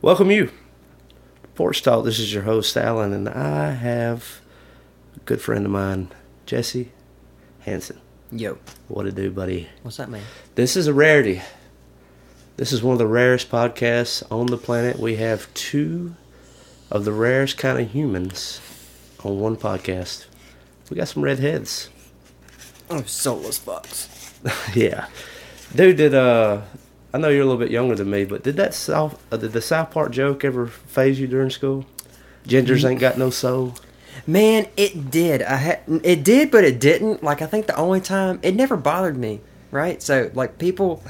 Welcome you. Porch Talk. This is your host Alan, and I have a good friend of mine, Jesse Hansen. Yo, What to do, buddy? what's that mean? This is a rarity. This is one of the rarest podcasts on the planet. We have two of the rarest kind of humans on one podcast. We got some redheads. Oh, soulless fucks. yeah, dude. Did uh, I know you're a little bit younger than me, but did that South uh, did the South Park joke ever phase you during school? Gingers ain't got no soul. Man, it did. I had it did, but it didn't. Like I think the only time it never bothered me, right? So like people,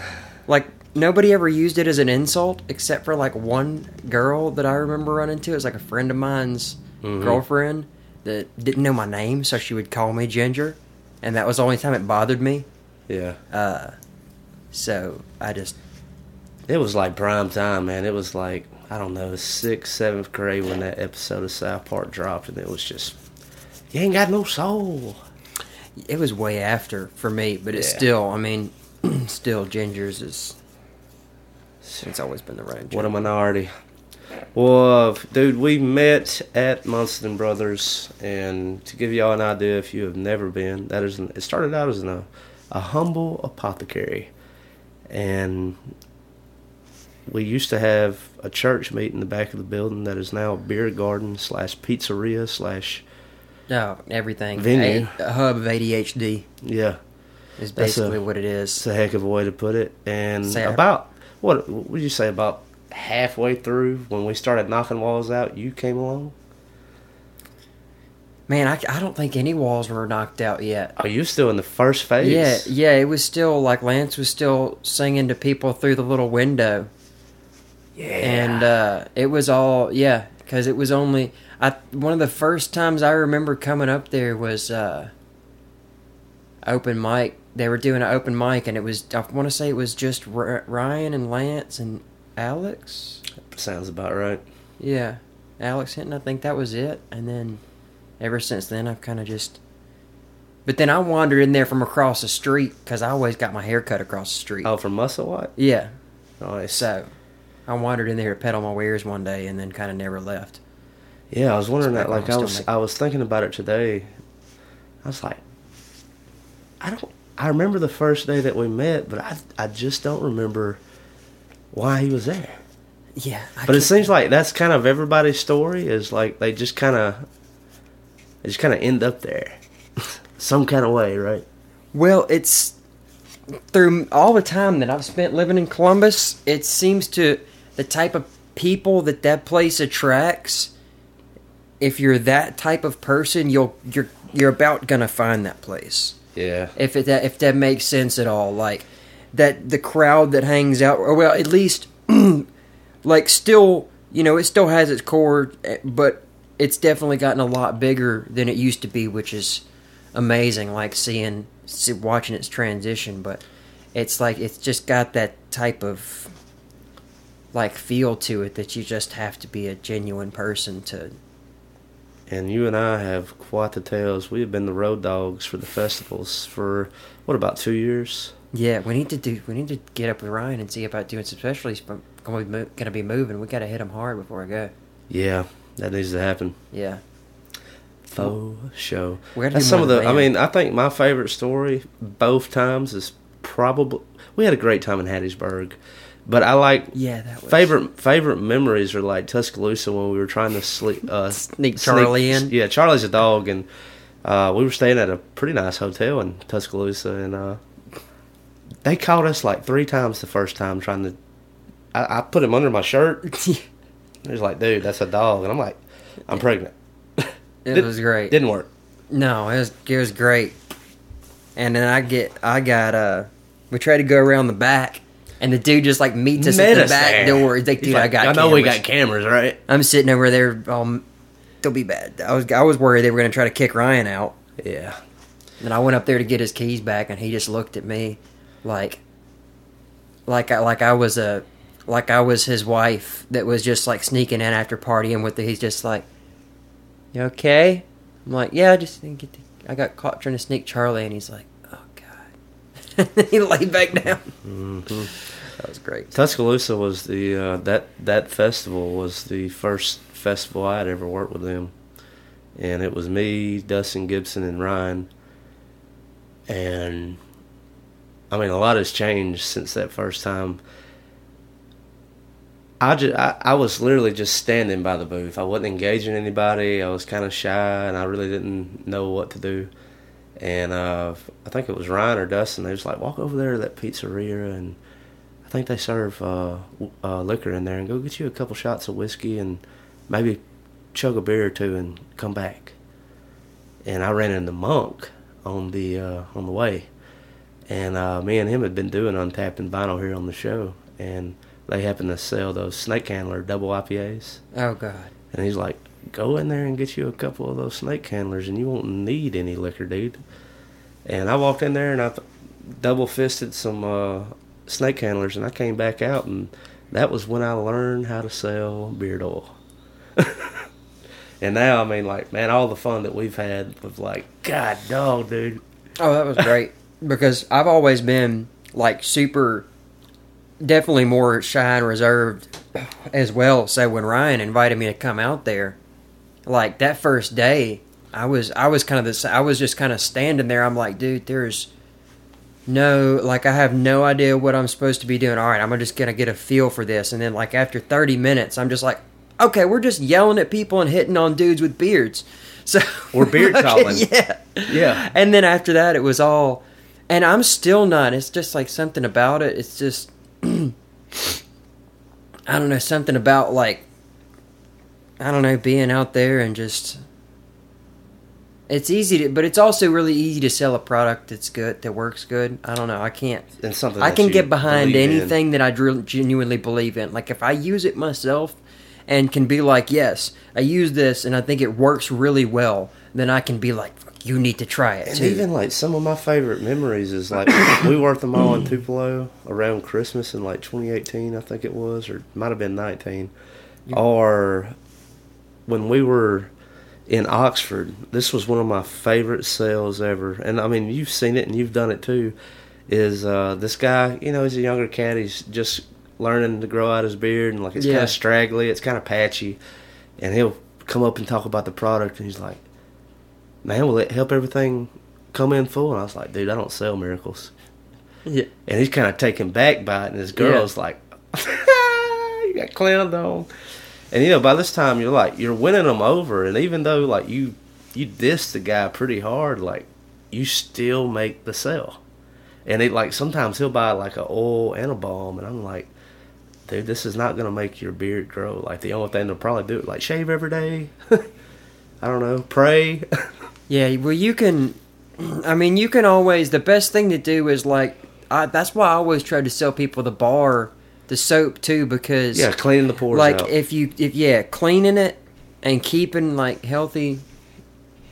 like nobody ever used it as an insult except for like one girl that I remember running to. It was like a friend of mine's girlfriend that didn't know my name, so she would call me Ginger, and that was the only time it bothered me. Yeah, Uh, So I just it was like prime time, man. It was like I don't know, sixth, seventh grade when that episode of South Park dropped, and it was just you ain't got no soul. it was way after for me, but it's Yeah. still. I mean, still Ginger's is. It's always been the right. What a minority. Well, dude, we met at Munson Brothers, and to give y'all an idea, if you have never been, that is, an, it started out as an, a humble apothecary, and we used to have a church meet in the back of the building that is now a beer garden slash pizzeria slash No, everything. Venue. A, a hub of ADHD yeah. is That's a- basically what it is. It's a heck of a way to put it. And Say- about what would you say about halfway through when we started knocking walls out, you came along. Man, I, I don't think any walls were knocked out yet. Oh, you still in the first phase? Yeah, yeah, it was still like Lance was still singing to people through the little window, yeah. and uh, it was all yeah, because it was only I. One of the first times I remember coming up there was uh, open mic. They were doing an open mic, and it was I want to say it was just R- Ryan and Lance and Alex. sounds about right. Yeah, Alex Hinton. I think that was it, and then ever since then I've kind of just. But then I wandered in there from across the street because I always got my hair cut across the street. Oh, from Muscle White. Yeah, Nice. so I wandered in there to peddle my wares one day, and then kind of never left. Yeah, I was wondering that. Like I I was, make- I was thinking about it today. I was like, I don't. I remember the first day that we met, but I, I just don't remember why he was there. Yeah, I But it can't- seems like that's kind of everybody's story. Is like they just kind of, they just kind of end up there, some kind of way, right? Well, it's through all the time that I've spent living in Columbus, it seems to the type of people that that place attracts. If you're that type of person, you'll you're you're about gonna find that place. Yeah. If it that if that makes sense at all, like that the crowd that hangs out, or well, at least like still, you know, it still has its core, but it's definitely gotten a lot bigger than it used to be, which is amazing. Like seeing, see, watching its transition, but it's like it's just got that type of like feel to it that you just have to be a genuine person to And you and I have quite the tales. We have been the road dogs for the festivals for what about two years? yeah we need to do we need to get up with ryan and see about doing some specialties but gonna be, gonna be moving we gotta hit him hard before i go Yeah, that needs to happen. yeah Faux show. That's some of the. I mean, I think my favorite story both times is probably we had a great time in Hattiesburg, but I like yeah that was favorite favorite memories are like Tuscaloosa when we were trying to sleep uh, Sneak Charlie in? Yeah, Charlie's a dog, and uh, we were staying at a pretty nice hotel in Tuscaloosa, and uh, they caught us like three times the first time trying to. I, I put him under my shirt. He's like, "Dude, that's a dog," and I'm like, "I'm pregnant." it Did- was great Didn't work. No, it was it was great. And then I get I got uh we tried to go around the back and the dude just like meets us Met at the us back there. door. He's like, He's dude, like, I got I know we cameras." got cameras, right? I'm sitting over there um they'll be bad. I was I was worried they were gonna try to kick Ryan out. Yeah. And I went up there to get his keys back and he just looked at me like like I like I was a like I was his wife that was just like sneaking in after partying with the he's just like You okay? I'm like, Yeah, I just didn't get the, I got caught trying to sneak Charlie and he's like, He laid back down. Mm-hmm. That was great. Tuscaloosa was the uh, that that festival was the first festival I had ever worked with them, and it was me, Dustin Gibson, and Ryan. And I mean, a lot has changed since that first time. I just I, I was literally just standing by the booth. I wasn't engaging anybody. I was kind of shy, and I really didn't know what to do. And uh, I think it was Ryan or Dustin. They was like, "Walk over there to that pizzeria, and I think they serve uh, uh, liquor in there, and go get you a couple shots of whiskey, and maybe chug a beer or two, and come back." And I ran into Monk on the uh, on the way, and uh, me and him had been doing Untapped and Vinyl here on the show, and they happened to sell those Snake Handler double IPAs. Oh god. And he's like, go in there and get you a couple of those snake handlers, and you won't need any liquor, dude. And I walked in there and I double fisted some uh, snake handlers, and I came back out, and that was when I learned how to sell beard oil. and now, I mean, like, man, all the fun that we've had with, like, God, dog, dude. Oh, that was great because I've always been like super, definitely more shy and reserved as well. So when Ryan invited me to come out there, like that first day, I was I was kind of this I was just kind of standing there. I'm like, dude, there's no like I have no idea what I'm supposed to be doing. All right, I'm just gonna get a feel for this, and then like after 30 minutes, I'm just like, okay, we're just yelling at people and hitting on dudes with beards. So We're beard calling. yeah. Yeah. And then after that, it was all, and I'm still not. It's just like something about it. It's just, I don't know, something about like, I don't know, being out there and just. It's easy to, but it's also really easy to sell a product that's good, that works good. I don't know. I can't. And something I can get behind believe in. anything that I genuinely believe in. Like if I use it myself and can be like, yes, I use this and I think it works really well, then I can be like, you need to try it And too. even like some of my favorite memories is like we worked the mall in Tupelo around Christmas in like 2018, I think it was, or might have been 19. Or when we were in Oxford, this was one of my favorite sales ever. And I mean, you've seen it and you've done it too. Is uh, this guy, you know, he's a younger cat. He's just learning to grow out his beard and like it's kind of straggly, it's kind of patchy. And he'll come up and talk about the product and he's like, man, will it help everything come in full? And I was like, dude, I don't sell miracles. yeah. And he's kind of taken back by it, and his girl's like, you got clowned on. And you know, by this time, you're like, you're winning them over, and even though like you you diss the guy pretty hard, like you still make the sale. And it like sometimes he'll buy like a oil and a balm, and I'm like, dude, this is not gonna make your beard grow. Like the only thing they'll probably do like shave every day. I don't know, pray. Yeah, well, you can. I mean, you can always. The best thing to do is like. I, that's why I always try to sell people the bar, the soap too, because yeah, cleaning the pores like out. if you if yeah cleaning it and keeping like healthy,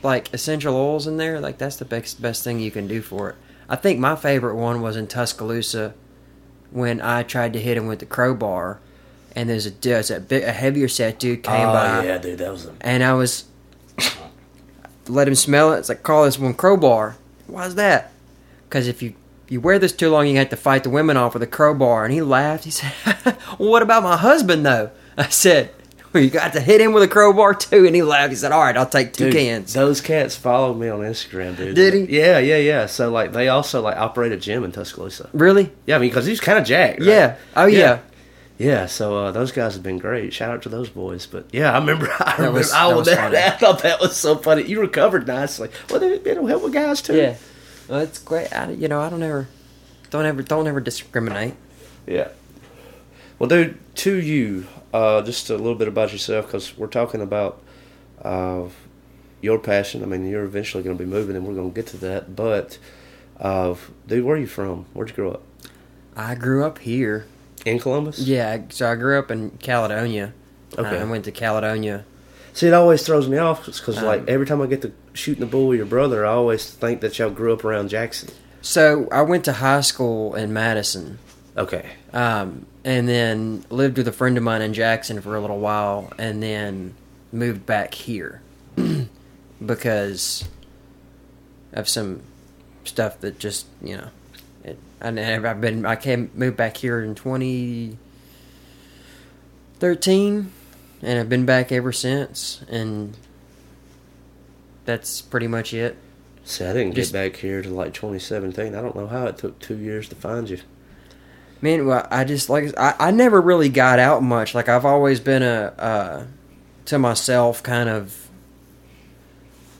like essential oils in there, like that's the best best thing you can do for it. I think my favorite one was in Tuscaloosa when I tried to hit him with the crowbar, and there's a there's a, bit, a heavier set dude came oh by, yeah, dude, that was a and I was let him smell it. It's like call this one crowbar. Why's that? Because if you you wear this too long, you have to fight the women off with a crowbar. And he laughed. He said, well, "What about my husband, though?" I said, "Well, you got to hit him with a crowbar too." And he laughed. He said, "All right, I'll take two Dude, cans." Those cats followed me on Instagram, dude. Did he? Yeah, yeah, yeah. So like, they also like operate a gym in Tuscaloosa. Really? Yeah, I mean, because he's kind of jacked. right? Yeah. Oh yeah. Yeah, so uh, those guys have been great. Shout out to those boys. But yeah, I remember. I remember. was- I, that was was funny. I thought that was so funny. You recovered nicely. Well, they they don't help with guys too. Yeah. Well, it's great. I, you know, I don't ever, don't ever, don't ever discriminate. Yeah. Well, dude, to you, uh, just a little bit about yourself, because we're talking about uh, your passion. I mean, you're eventually going to be moving, and we're going to get to that. But, uh, dude, where are you from? Where'd you grow up? I grew up here. In Columbus. Yeah. So I grew up in Caledonia. Okay. I went to Caledonia. See, it always throws me off because, like, Um, every time I get to shooting the bull with your brother, I always think that y'all grew up around Jackson. So I went to high school in Madison. Okay. Um, and then lived with a friend of mine in Jackson for a little while, and then moved back here because of some stuff that just you know. It, I never, I've been I came moved back here in twenty thirteen, and I've been back ever since, and that's pretty much it. See, I didn't Just- get back here to like 2017. I don't know how it took two years to find you. Man, well, I just like I, I never really got out much. Like I've always been a uh, to myself kind of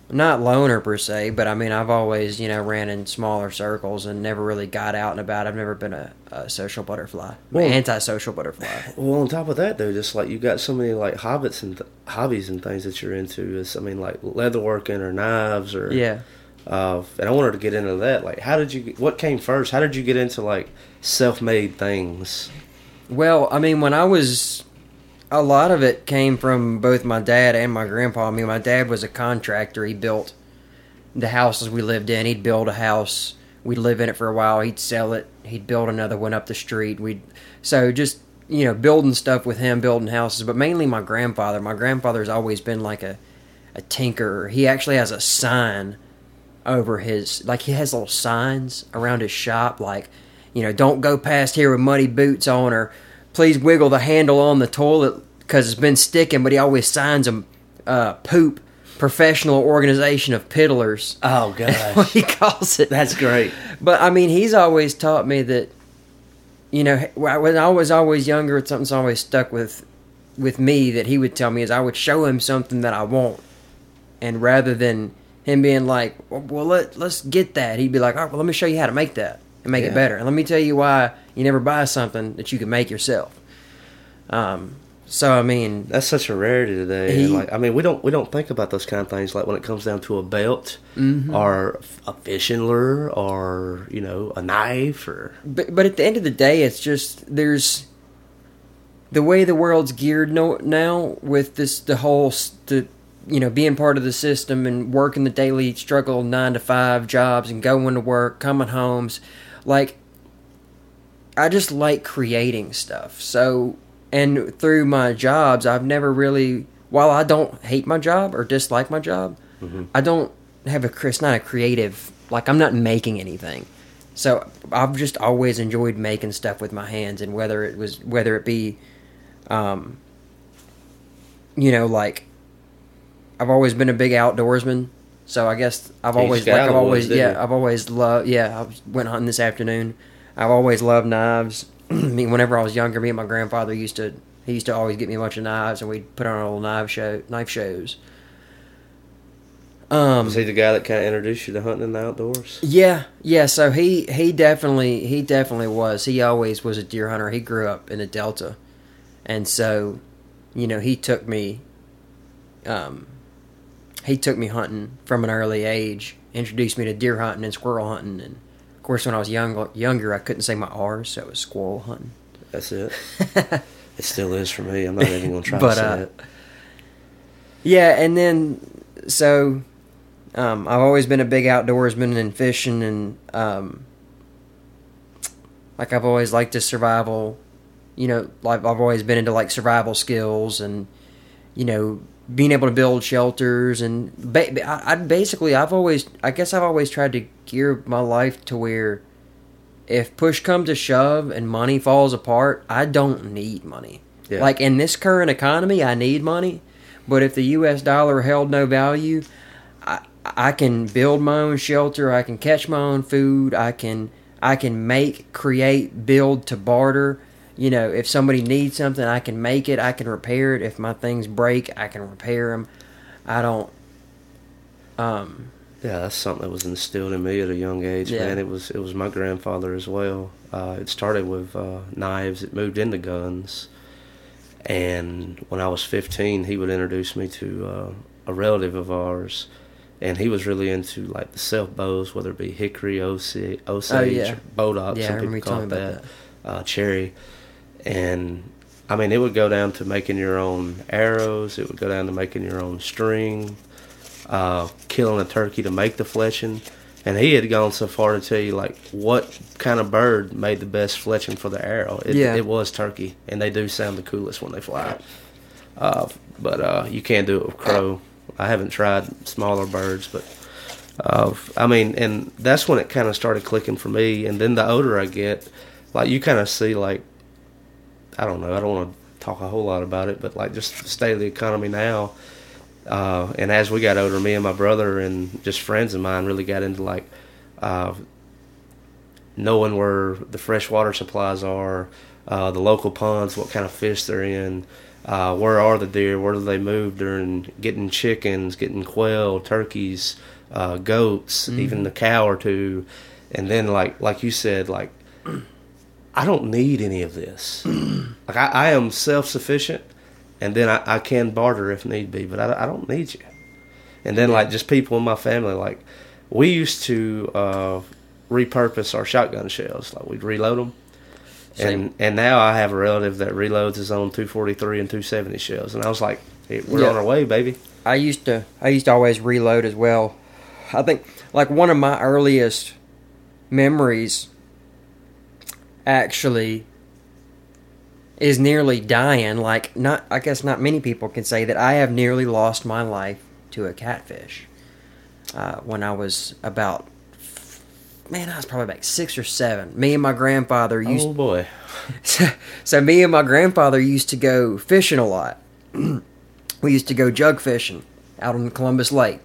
not loner per se, but I mean I've always you know ran in smaller circles and never really got out and about. I've never been a, a social butterfly, Well- anti-social butterfly. Well, on top of that, though, just like you've got so many like hobbits and th- hobbies and things that you're into. Is I mean, like leatherworking or knives or Yeah. Uh, and I wanted to get into that. Like, how did you? What came first? How did you get into like self-made things? Well, I mean, when I was, a lot of it came from both my dad and my grandpa. I mean, my dad was a contractor. He built the houses we lived in. He'd build a house. We'd live in it for a while. He'd sell it. He'd build another one up the street. We'd so just you know building stuff with him, building houses. But mainly my grandfather. My grandfather's always been like a a tinkerer. He actually has a sign over his like he has little signs around his shop like you know don't go past here with muddy boots on or please wiggle the handle on the toilet because it's been sticking but he always signs them uh, poop professional organization of piddlers. Oh what he calls it. That's great. but I mean, he's always taught me that, you know, when I was always younger, something's always stuck with, with me that he would tell me is I would show him something that I want, and rather than him being like, well, let let's get that, he'd be like, all right, well, let me show you how to make that and make Yeah. it better, and let me tell you why you never buy something that you can make yourself. Um, so I mean, That's such a rarity today. He- like, I mean, we don't we don't think about those kind of things. Like when it comes down to a belt Mm-hmm. or a fishing lure or you know a knife or but but at the end of the day, it's just there's the way the world's geared no, now with this the whole the you know being part of the system and working the daily struggle nine to five jobs and going to work, coming homes, like I just like creating stuff. So and through my jobs, I've never really while I don't hate my job or dislike my job, I don't have a it's not a creative like I'm not making anything. So I've just always enjoyed making stuff with my hands, and whether it was whether it be, um, you know, like I've always been a big outdoorsman. So I guess I've always like I've always yeah? I've always loved yeah I went hunting this afternoon. I've always loved knives. I mean, whenever I was younger, me and my grandfather used to he used to always get me a bunch of knives, and we'd put on little knife show knife shows. Um, was he the guy that kind of introduced you to hunting in the outdoors? yeah, yeah. So he he definitely he definitely was. He always was a deer hunter. He grew up in the Delta, and so, you know, he took me. Um, he took me hunting from an early age. Introduced me to deer hunting and squirrel hunting, and of course, when I was young younger, I couldn't say my R's, so it was squirrel hunting. That's it. it still is for me. I'm not even gonna try But, to say uh, it. Yeah, and then so Um, I've always been a big outdoorsman and fishing, and um, like I've always liked to survival. You know, like I've always been into like survival skills and you know being able to build shelters and ba- I, I basically I've always I guess I've always tried to gear my life to where if push comes to shove and money falls apart, I don't need money. Yeah. Like in this current economy, I need money, but if the U.S. dollar held no value, I I can build my own shelter. I can catch my own food. I can I can make, create, build to barter. You know, if somebody needs something, I can make it. I can repair it. If my things break, I can repair them. I don't. Um. Yeah, that's something that was instilled in me at a young age, Yeah. man. It was it was my grandfather as well. Uh, it started with uh, knives. It moved into guns, and when I was 15, he would introduce me to uh, a relative of ours, and he was really into like the self bows, whether it be hickory, Osage, Osage Oh, yeah. Yeah, some people call it me that. Uh, cherry, and I mean, it would go down to making your own arrows. It would go down to making your own string uh, killing a turkey to make the fletching. And he had gone so far to tell you like what kind of bird made the best fletching for the arrow. It, Yeah. it was turkey, and they do sound the coolest when they fly. Uh, but uh, you can't do it with crow. I haven't tried smaller birds, but uh, I mean, and that's when it kind of started clicking for me. And then the older I get, like you kind of see like I don't know. I don't want to talk a whole lot about it, but like just the state of the economy now. Uh, and as we got older, me and my brother and just friends of mine really got into like uh, knowing where the freshwater supplies are, uh, the local ponds, what kind of fish they're in, uh, where are the deer, where do they move during getting chickens, getting quail, turkeys, uh, goats, even the cow or two, and then like like you said, like I don't need any of this. like I, I am self sufficient, and then I, I can barter if need be, but I, I don't need you. And then like just people in my family, like we used to uh, repurpose our shotgun shells. Like we'd reload them, and and now I have a relative that reloads his own 243 and 270 shells, and I was like, hey, we're Yeah. on our way, baby. I used to I used to always reload as well. I think like one of my earliest memories actually is nearly dying. Like not I guess not many people can say that I have nearly lost my life to a catfish. Uh, when I was about man, I was probably like six or seven. Me and my grandfather used Oh boy, so, so me and my grandfather used to go fishing a lot. we used to go jug fishing out on the Columbus Lake.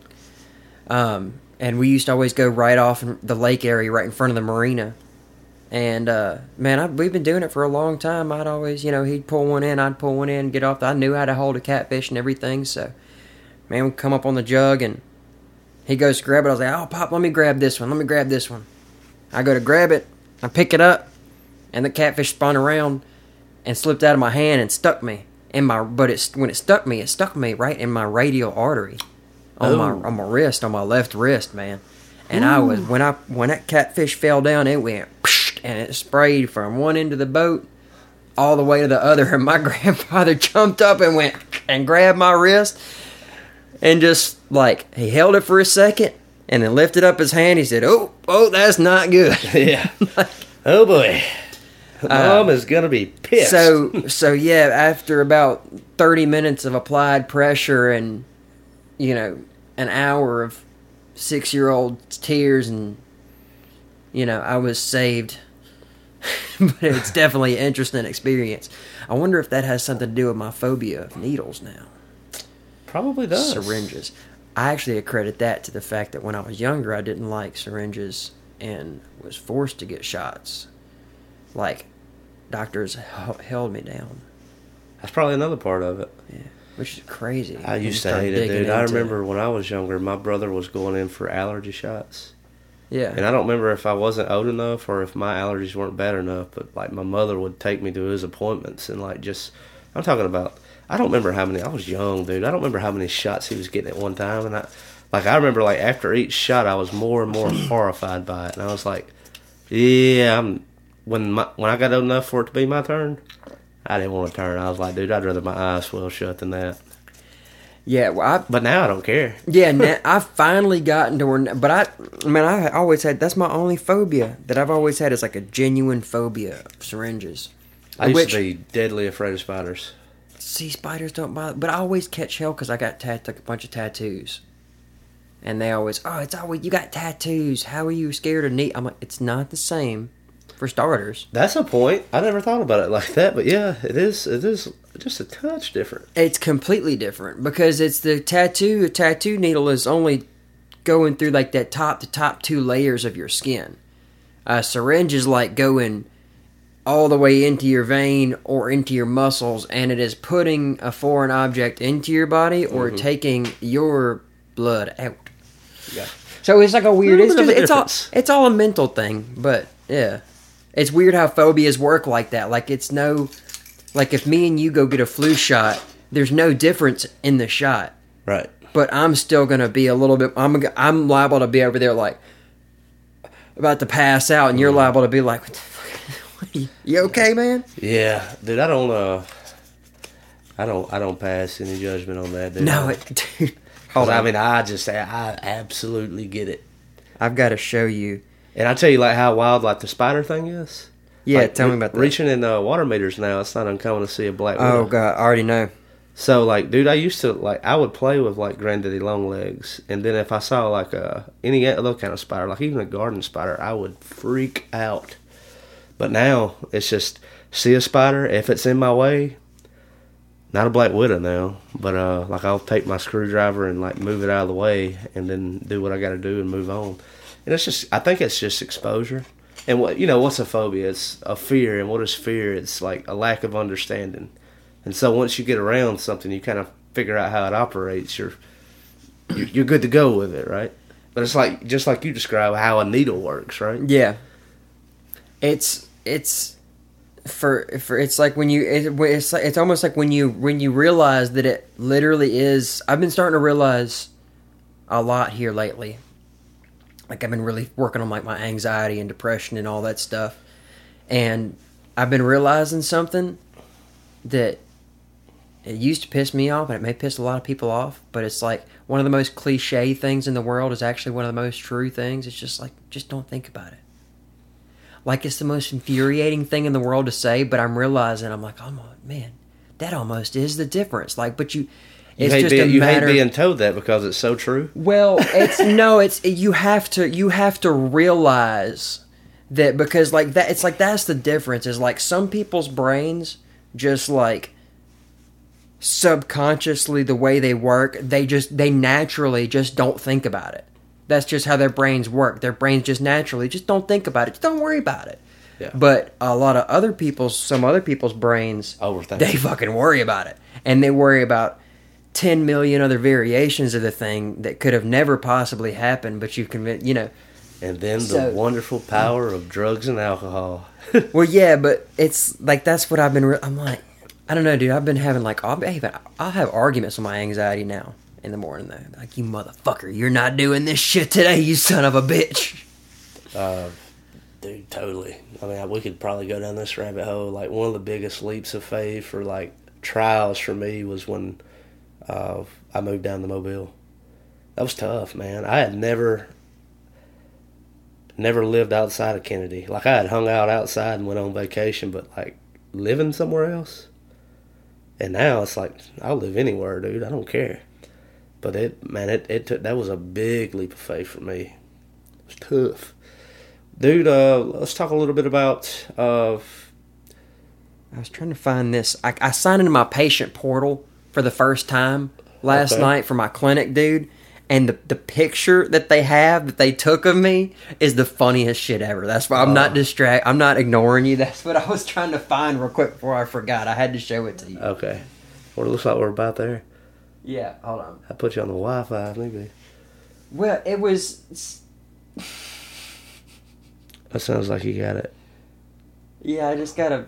Um, and we used to always go right off in the lake area right in front of the marina. And uh, man, I, we've been doing it for a long time. I'd always, you know, he'd pull one in, I'd pull one in, get off. I knew how to hold a catfish and everything. So, man, we'd come up on the jug and he goes to grab it. I was like, "Oh, pop, let me grab this one. Let me grab this one." I go to grab it. I pick it up, and the catfish spun around and slipped out of my hand and stuck me in my. But it's when it stuck me, it stuck me right in my radial artery on my Oh. on my wrist, on my left wrist, man. And I was when I when that catfish fell down, it went and it sprayed from one end of the boat all the way to the other. And my grandfather jumped up and went and grabbed my wrist and just like he held it for a second and then lifted up his hand. He said, "Oh, oh, that's not good." yeah. oh boy, mom is gonna be pissed. Uh, So so yeah, after about thirty minutes of applied pressure and you know an hour of six year old tears and you know I was saved. but it's definitely an interesting experience. I wonder if that has something to do with my phobia of needles now. probably does syringes. I actually accredit that to the fact that when I was younger, I didn't like syringes and was forced to get shots. Like, doctors held me down, That's probably another part of it. Yeah, which is crazy. I used to hate it, dude. I remember when I was younger, my brother was going in for allergy shots. Yeah. And I don't remember if I wasn't old enough or if my allergies weren't bad enough, but like my mother would take me to his appointments and like just, I'm talking about, I don't remember how many, I was young, dude. I don't remember how many shots he was getting at one time. And I, like, I remember like after each shot, I was more and more horrified by it. And I was like, yeah, I'm, when my, when I got old enough for it to be my turn, I didn't want to turn. I was like, dude, I'd rather my eyes swell shut than that. Yeah, well, I, But now I don't care. yeah, now, I've finally gotten to where, but I, man, I always had, that's my only phobia that I've always had is like a genuine phobia of syringes. I used Which- to be deadly afraid of spiders. See, spiders don't bother, but I always catch hell because I got tat- like a bunch of tattoos. And they always, oh, it's always, you got tattoos. How are you scared of neat? I'm like, it's not the same for starters. That's a point. I never thought about it like that, but yeah, it is. It is just a touch different. It's completely different because it's the tattoo. The tattoo needle is only going through like that top to top two layers of your skin. A syringe is like going all the way into your vein or into your muscles, and it is putting a foreign object into your body or mm-hmm. taking your blood out. Yeah. So it's like a weird. It's just it's all it's all a mental thing, but yeah, it's weird how phobias work like that. Like it's no, like if me and you go get a flu shot, there's no difference in the shot, Right. but I'm still gonna be a little bit. I'm I'm liable to be over there like about to pass out, and Mm. you're liable to be like, what the fuck? You, you okay, man? Yeah, dude. I don't. Uh, I don't. I don't pass any judgment on that. Dude. No, it, dude. Hold on, I mean, I just. I absolutely get it. I've got to show you. And I tell you, like how wild like the spider thing is. Yeah, Like, tell me about that. Reaching in uh, water meters now, it's not uncommon to see a black. Oh god, I already know. So like, dude, I used to like I would play with like granddaddy long legs, and then if I saw like a any other kind of spider, like even a garden spider, I would freak out. But now it's just see a spider if it's in my way. Not a black widow now, but uh, like I'll take my screwdriver and like move it out of the way, and then do what I got to do and move on. And it's just, I think it's just exposure. And what you know, what's a phobia? It's a fear, and what is fear? It's like a lack of understanding. And so once you get around something, you kind of figure out how it operates. You're you're good to go with it, right? But it's like just like you describe how a needle works, right? Yeah. It's it's for for it's like when you it, it's like, it's almost like when you when you realize that it literally is. I've been starting to realize a lot here lately. Like I've been really working on like my anxiety and depression and all that stuff, and I've been realizing something that it used to piss me off and it may piss a lot of people off, but it's like one of the most cliche things in the world is actually one of the most true things. It's just like just don't think about it. Like it's the most infuriating thing in the world to say, but I'm realizing I'm like, oh man, that almost is the difference. Like, but you, You, it's hate, just being, you matter. hate being told that because it's so true. Well, it's no, it's you have to you have to realize that because like that it's like that's the difference is like some people's brains just like subconsciously the way they work, they just they naturally just don't think about it. That's just how their brains work. Their brains just naturally just don't think about it. Just don't worry about it. Yeah. But a lot of other people's some other people's brains Overthink. they fucking worry about it. And they worry about 10 million other variations of the thing that could have never possibly happened, but you convinced, you know. And then the So- wonderful power of drugs and alcohol. Well, yeah, but it's like that's what I've been. Re- I'm like, I don't know, dude. I've been having like I'll even I'll have arguments with my anxiety now in the morning though. Like you motherfucker, you're not doing this shit today, you son of a bitch. Uh, Dude, totally. I mean, we could probably go down this rabbit hole. Like one of the biggest leaps of faith for like trials for me was when uh, I moved down to Mobile. That was tough, man. I had never, never lived outside of Kennedy. Like I had hung out outside and went on vacation, but like living somewhere else. And now it's like I'll live anywhere, dude. I don't care. But it, man, it, it took that was a big leap of faith for me. It was tough. Dude, uh, let's talk a little bit about uh, I was trying to find this. I, I signed into my patient portal for the first time last Okay. night for my clinic, dude. And the, the picture that they have that they took of me is the funniest shit ever. That's why I'm not oh. distract. I'm not ignoring you. That's what I was trying to find real quick before I forgot. I had to show it to you. okay. Well, it looks like we're about there. Yeah, hold on. I put you on the Wi-Fi, maybe. Well, it was. That sounds like you got it. Yeah, I just gotta.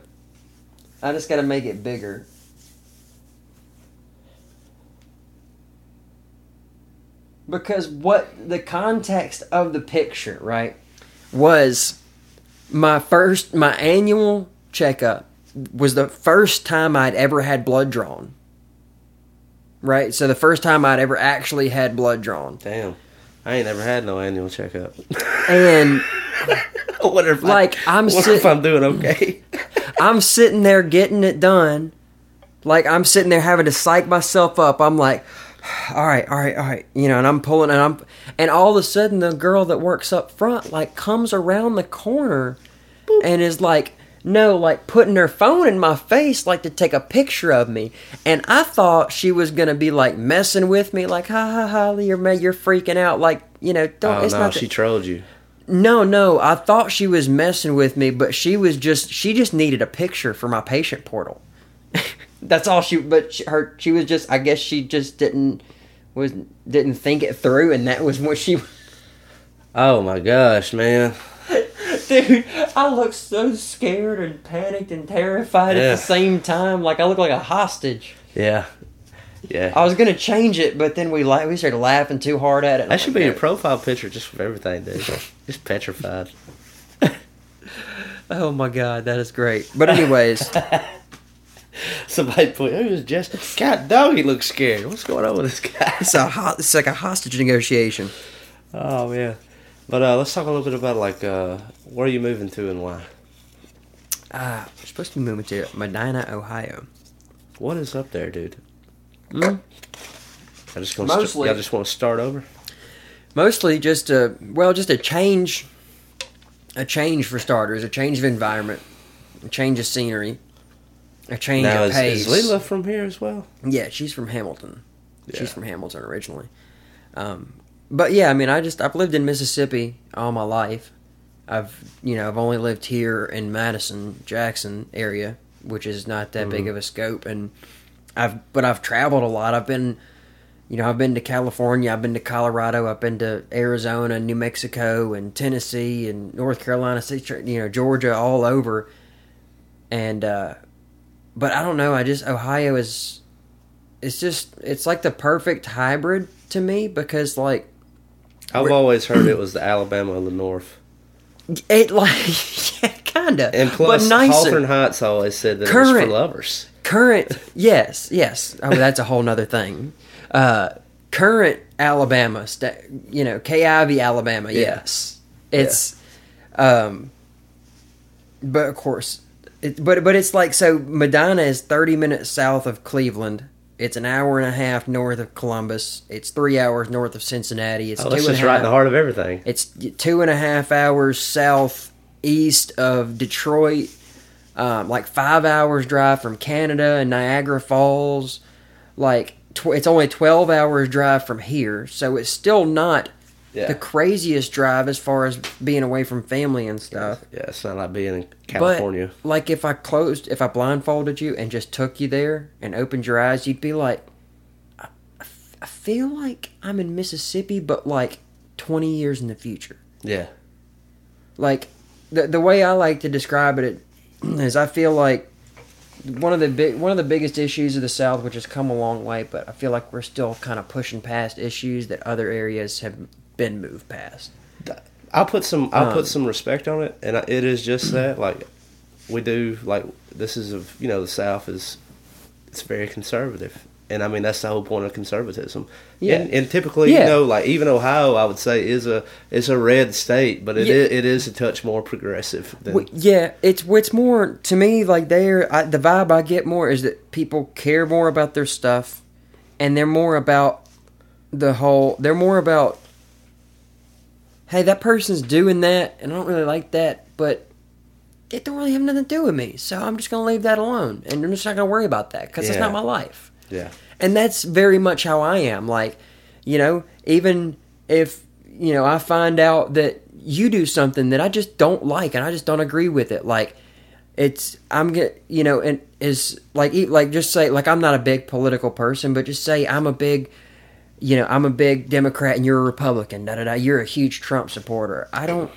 I just gotta make it bigger. Because what the context of the picture, right, was my first, my annual checkup was the first time I'd ever had blood drawn. right? So the first time I'd ever actually had blood drawn, Damn. I ain't never had no annual checkup. and wonder if Like, I, I'm wonder sit- if I'm doing okay. I'm sitting there getting it done. Like I'm sitting there having to psych myself up. I'm like, all right, all right, all right, you know, and I'm pulling and I'm and all of a sudden the girl that works up front like comes around the corner and is like no, like putting her phone in my face like to take a picture of me. And I thought she was gonna be like messing with me, like ha ha ha, you're you're freaking out, like you know, don't. oh it's no, not. she that- trolled you. no, no, I thought she was messing with me, but she was just she just needed a picture for my patient portal. That's all she but she, her she was just I guess she just didn't was didn't think it through and that was what she Oh my gosh, man. Dude, I look so scared and panicked and terrified Yeah. at the same time like I look like a hostage. Yeah. Yeah. I was going to change it, but then we like we started laughing too hard at it. that should be your profile picture just for everything, dude. Just petrified. Oh my god, that is great. But anyways, Somebody put it was just God dog he looks scared. What's going on with this guy? it's a ho- it's like a hostage negotiation. Oh man. But uh, let's talk a little bit about like uh, where are you moving to and why? Uh, we're supposed to be moving to Medina, Ohio. What is up there, dude? Hmm? I just gonna Mostly- y'all just want to start over. Mostly just a well, just a change, a change for starters, a change of environment, a change of scenery, a change Now of is, pace. is Leela from here as well? Yeah, she's from Hamilton. Yeah. She's from Hamilton originally. Um, but yeah, I mean, I just I've lived in Mississippi all my life. I've you know I've only lived here in Madison, Jackson area, which is not that big of a scope, and I've but I've traveled a lot. I've been, you know, I've been to California, I've been to Colorado, I've been to Arizona, New Mexico, and Tennessee, and North Carolina, you know, Georgia, all over, and uh, but I don't know. I just Ohio is it's just it's like the perfect hybrid to me because like I've always heard it was the Alabama of the North. it like yeah kinda And plus, but nicer Hawthorne Heights always said that it was Current. for lovers. current yes yes oh that's a whole nother thing uh current Alabama sta- you know KIV Ivy Alabama yes it's um but of course it, but but it's like so Medina is 30 minutes south of Cleveland it's an hour and a half north of Columbus. It's three hours north of Cincinnati. It's Oh, two that's and a just right in the heart of everything. It's two and a half hours southeast of Detroit, um, like five hours drive from Canada and Niagara Falls. Like tw- it's only twelve hours drive from here, so it's still not Yeah. the craziest drive as far as being away from family and stuff. Yeah, it's not like being in California. But like if I closed, if I blindfolded you and just took you there and opened your eyes, you'd be like, I, I feel like I'm in Mississippi, but like twenty years in the future. yeah. like the the way I like to describe it is I feel like one of the big one of the biggest issues of the South, which has come a long way, but I feel like we're still kind of pushing past issues that other areas have been moved past. I'll put some. I'll Um, put some respect on it, and I- it is just that. Like we do. Like this is of you know the South is it's very conservative, and I mean that's the whole point of conservatism. Yeah. And, and typically, Yeah. you know, like even Ohio, I would say is a is a red state, but it Yeah. is, it is a touch more progressive than. Well, yeah, it's it's more to me like there. The vibe I get more is that people care more about their stuff, and they're more about the whole. They're more about, hey, that person's doing that, and I don't really like that, but it don't really have nothing to do with me. So I'm just gonna leave that alone, and I'm just not gonna worry about that because it's Yeah. not my life. yeah. And that's very much how I am. Like, you know, even if, you know, I find out that you do something that I just don't like and I just don't agree with it, like, it's, I'm get, you know, and is like, e- like, just say, like, I'm not a big political person, but just say I'm a big, you know, I'm a big Democrat and you're a Republican, da da da, you're a huge Trump supporter. I don't,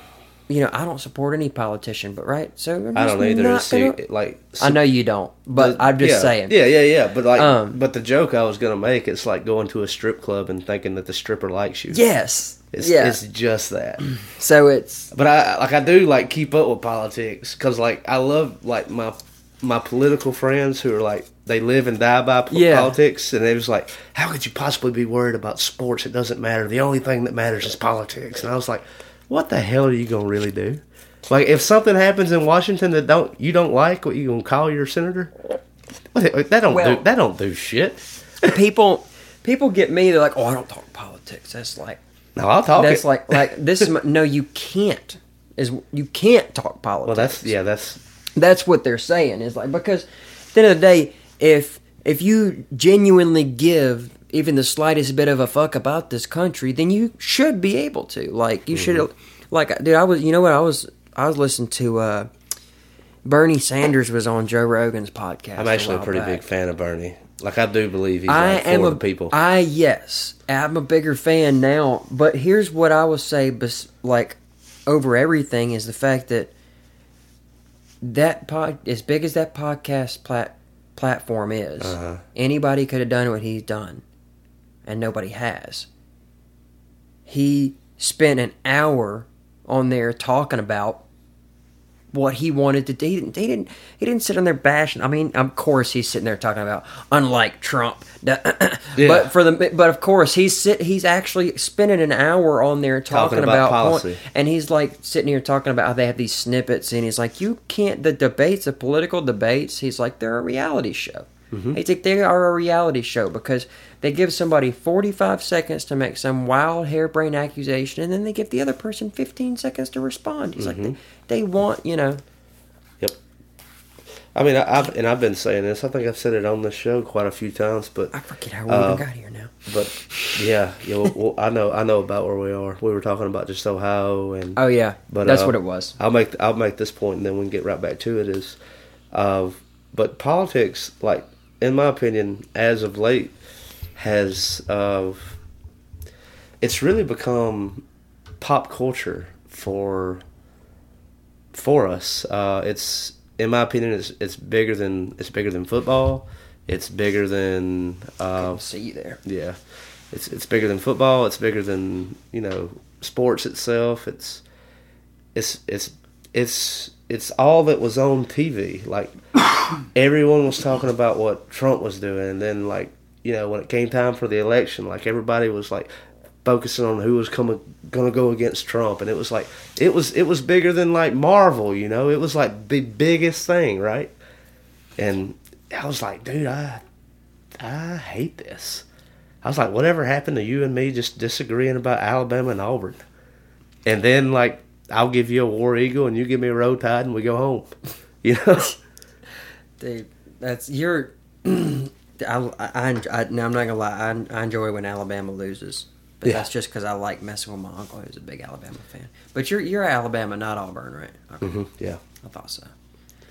you know, I don't support any politician, but right? So I don't either. See, gonna- like I know you don't, but the- I'm just yeah, saying. Yeah, yeah, yeah. But like, Um, but the joke I was gonna make, it's like going to a strip club and thinking that the stripper likes you. Yes. It's, yeah. it's just that. so it's But I like I do like keep up with politics because like I love like my my political friends who are like they live and die by po- Yeah. politics, and it was like, how could you possibly be worried about sports? It doesn't matter. The only thing that matters is politics. And I was like, what the hell are you gonna really do? Like, if something happens in Washington that don't you don't like, what you gonna call your senator? What, that don't Well- do that don't do shit. people people get me. They're like, "Oh, I don't talk politics." That's like No, I'll talk. that's it. like like this is my, no, you can't. Is you can't talk politics. well, that's yeah, that's That's what they're saying is like because at the end of the day, if if you genuinely give even the slightest bit of a fuck about this country, then you should be able to. Like you should like dude, I was you know what I was I was listening to uh Bernie Sanders was on Joe Rogan's podcast. I'm actually a while pretty back. big fan of Bernie. Like I do believe he's I like for am the a people. I yes, I'm a bigger fan now. But here's what I will say, bes- like over everything, is the fact that that pod, as big as that podcast plat- platform is, Uh-huh. anybody could have done what he's done, and nobody has. He spent an hour on there talking about what he wanted to do. He didn't. He didn't. He didn't sit on there bashing. I mean, of course, he's sitting there talking about unlike Trump. Yeah. But for the but of course, he's sit. He's actually spending an hour on there talking, Talking about about, policy. and he's like sitting here talking about how they have these snippets, and he's like, you can't. The debates, the political debates. He's like, they're a reality show. Mm-hmm. He's like, they are a reality show because they give somebody 45 seconds to make some wild harebrained accusation, and then they give the other person 15 seconds to respond. He's Mm-hmm. like, they, they want, you know. Yep. I mean, I, I've and I've been saying this. I think I've said it on this show quite a few times, but I forget how we Uh, even got here now. but yeah, yeah. Well, well, I know I know about where we are. We were talking about just Ohio and Oh yeah, But that's uh, what it was. I'll make I'll make this point and then we can get right back to it. Is, uh, but politics, like in my opinion, as of late, has uh, it's really become pop culture for for us. Uh, it's in my opinion, it's it's bigger than it's bigger than football. It's bigger than uh, See you there. yeah, it's it's bigger than football. It's bigger than you know sports itself. It's it's it's it's it's all that was on TV. Like everyone was talking about what Trump was doing, and then like you know when it came time for the election, like everybody was like focusing on who was coming gonna go against Trump, and it was like it was it was bigger than like Marvel. You know, it was like the biggest thing, right? And I was like, dude, I I hate this. I was like, whatever happened to you and me just disagreeing about Alabama and Auburn? And then, like, I'll give you a War Eagle and you give me a Roll Tide and we go home. You know? Dude, that's you're. I, I, I, now I'm not gonna lie. I, I enjoy when Alabama loses, but Yeah. that's just because I like messing with my uncle, who's a big Alabama fan. But you're you're Alabama, not Auburn, right? Okay. Mm-hmm. yeah. I thought so.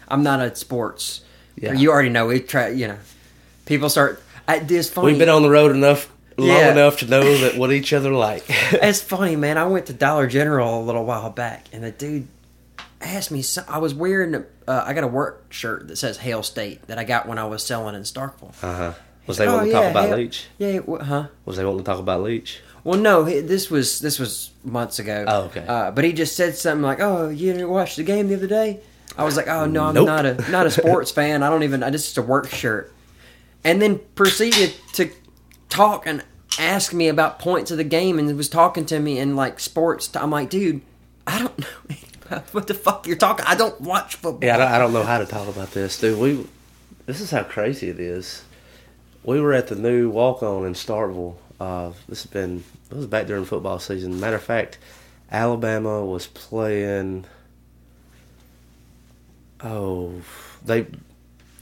I'm not a sports. Yeah. You already know we try. You know, people start. I, it's funny. We've been on the road enough, long Yeah. enough to know that what each other like. It's funny, man. I went to Dollar General a little while back, and the dude asked me. So, I was wearing. a- Uh, I got a work shirt that says Hail State that I got when I was selling in Starkville. Uh huh. Was He they said, wanting "Oh, to talk about Hail-" Leach? Yeah, huh? Was they wanting to talk about Leach? Well, no, this was this was months ago. Oh, okay. Uh, but he just said something like, "Oh, you didn't watch the game the other day." I was like, "Oh no, I'm not a not a sports fan. I don't even. I just a work shirt." And then proceeded to talk and ask me about points of the game, and was talking to me in like sports. I'm like, dude, I don't know what the fuck you're talking. I don't watch football. Yeah, I don't, I don't know how to talk about this, dude. We, this is how crazy it is. We were at the new walk on in Starkville. Uh, this has been this was back during football season. Matter of fact, Alabama was playing. Oh, they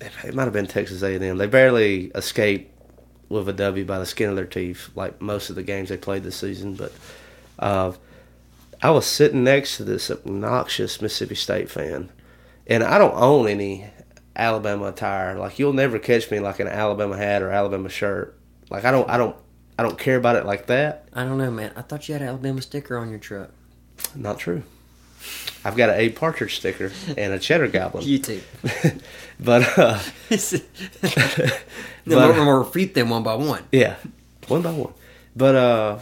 it might have been Texas A and M. They barely escaped with a W by the skin of their teeth, like most of the games they played this season. But uh, I was sitting next to this obnoxious Mississippi State fan, and I don't own any Alabama attire. Like you'll never catch me like an Alabama hat or Alabama shirt. Like I don't, I don't, I don't care about it like that. I don't know, man. I thought you had an Alabama sticker on your truck. Not true. I've got an A Partridge sticker and a Cheddar Goblin. You too. but uh, no, But- we're more feet them one by one. Yeah, one by one. But uh,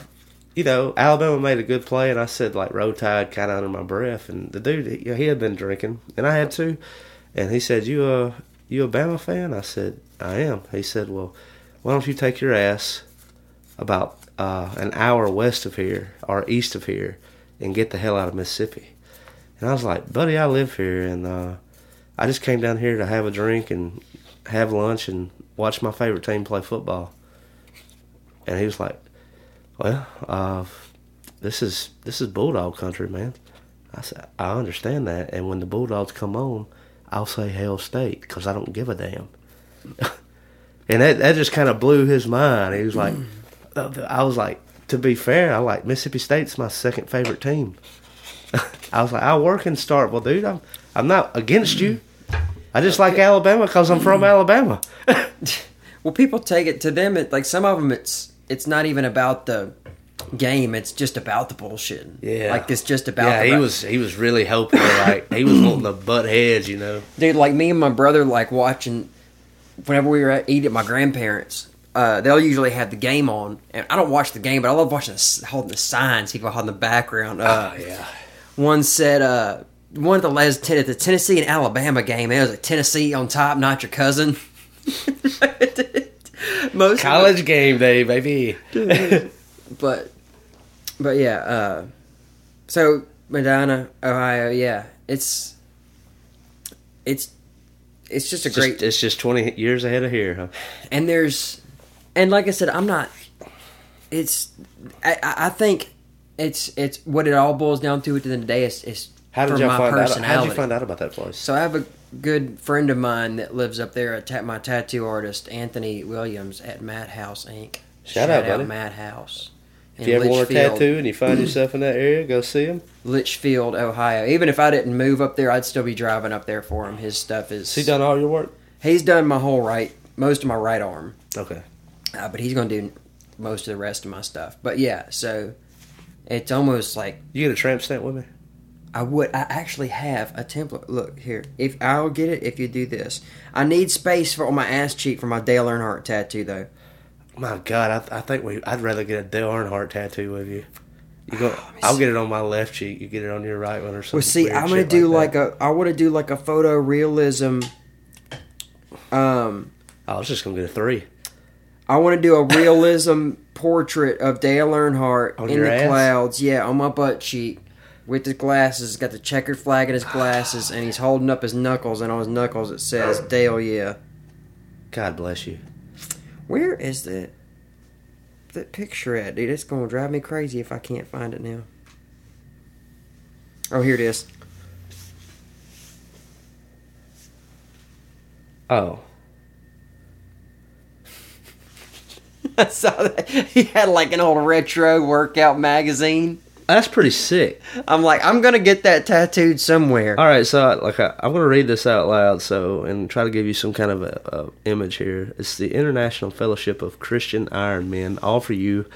you know, Alabama made a good play, and I said like roll tide kind of under my breath. And the dude, he, he had been drinking, and I had too. And he said, "You uh, you a Bama fan?" I said, "I am." He said, "Well, why don't you take your ass about uh, an hour west of here or east of here and get the hell out of Mississippi?" And I was like, "Buddy, I live here, and uh, I just came down here to have a drink and have lunch and watch my favorite team play football." And he was like, "Well, uh, this is this is bulldog country, man." I said, "I understand that, and when the bulldogs come on, I'll say Hail State because I don't give a damn." and that that just kind of blew his mind. He was like, "I was like, to be fair, I like Mississippi State's my second favorite team." I was like, "I work in Starkville, dude. I'm I'm not against you. I just like Alabama because I'm from Alabama." Well, people take it to them. It like some of them, it's it's not even about the game. It's just about the bullshit. Yeah. like it's just about. yeah, the he was he was really helping. like he was wanting to butt heads, you know. dude. Like me and my brother, like watching. Whenever we were at eat at my grandparents, uh, they'll usually have the game on, and I don't watch the game, but I love watching the, holding the signs people hold in the background. Uh, yeah. One said, uh, one of the last ten at the Tennessee and Alabama game. It was like Tennessee on top, not your cousin. Most College game day, baby. but but yeah uh so medina ohio yeah it's it's it's just a It's great just, it's just twenty years ahead of here, huh? and there's and like i said i'm not it's i i I think it's it's what it all boils down to at the end of the day is, is How did you find out? How did you find out about that place? so I have a good friend of mine that lives up there, ta- my tattoo artist Anthony Williams at Madhouse Ink. Shout out, buddy. Madhouse. If you ever want a tattoo and you find yourself in that area, go see him. Litchfield, Ohio. Even if I didn't move up there, I'd still be driving up there for him. His stuff is. Has he done all your work? He's done my whole right, most of my right arm, Okay. uh, but he's going to do most of the rest of my stuff. But yeah, so it's almost like You get a tramp stamp with me? I would. I actually have a template. Look here. If I'll get it, if you do this, I need space for on my ass cheek for my Dale Earnhardt tattoo, though. My God, I, I think we. I'd rather get a Dale Earnhardt tattoo with you. You go. I'll get it on my left cheek. You get it on your right one or something. Well, see, I'm gonna do like, like, a. I want to do like a photo realism. Um. I was just gonna get a three. I want to do a realism portrait of Dale Earnhardt On in the ass? clouds. Yeah, on my butt cheek. With his glasses, he's got the checkered flag in his glasses, and he's holding up his knuckles, and on his knuckles it says oh. Dale. Yeah, God bless you. where is that that picture at, dude? It's gonna drive me crazy if I can't find it now. Oh, here it is. Oh, I saw that he had like an old retro workout magazine. That's pretty sick. I'm like, I'm gonna get that tattooed somewhere. All right, so like I, I'm going to read this out loud, so and try to give you some kind of a, a image here. It's the International Fellowship of Christian Iron Men offer you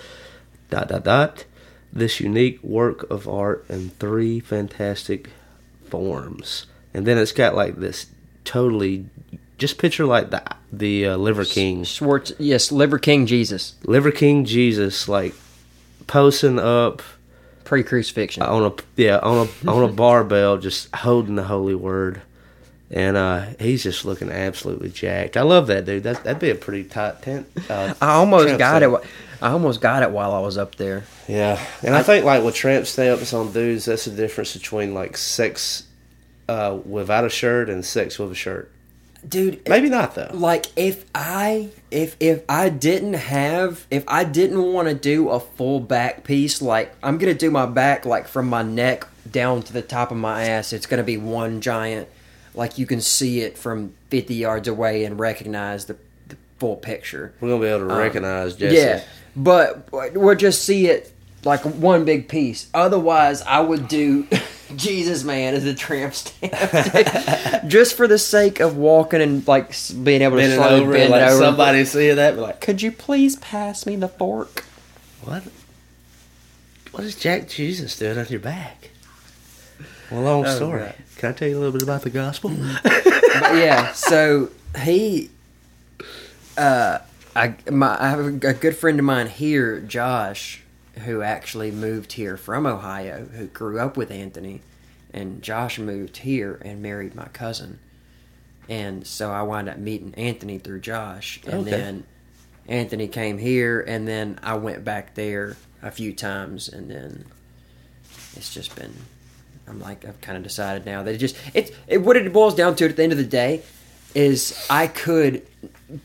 dot dot dot this unique work of art in three fantastic forms, and then it's got like this totally just picture like the the uh, Liver King, Schwartz, yes, Liver King Jesus, Liver King Jesus, like posing up pre crucifixion. on a yeah on a on a barbell, just holding the holy word, and uh, he's just looking absolutely jacked. I love that dude. That that'd be a pretty tight tent. Uh, I almost got it. stamp. I almost got it while I was up there. Yeah, and I think like with tramp stamps on dudes, that's the difference between like sex uh, without a shirt and sex with a shirt. Dude, Maybe not though. like if I if if I didn't have if I didn't want to do a full back piece like I'm gonna do my back like from my neck down to the top of my ass it's gonna be one giant like you can see it from 50 yards away and recognize the, the full picture We're gonna be able to um, recognize Jesse. yeah but we'll just see it like one big piece otherwise I would do Jesus man as a tramp stamp just for the sake of walking and like being able to Bending slowly over, bend and like over somebody see that, be like, could you please pass me the fork? what? What is Jack Jesus doing on your back? Well, long story. right. Can I tell you a little bit about the gospel? But yeah, so he, uh, I my I have a good friend of mine here, Josh, who actually moved here from Ohio, who grew up with Anthony, and Josh moved here and married my cousin, and so I wound up meeting Anthony through Josh, and Okay. then Anthony came here, and then I went back there a few times, and then it's just been. I'm like I've kind of decided now that it just it's it, what it boils down to at the end of the day is I could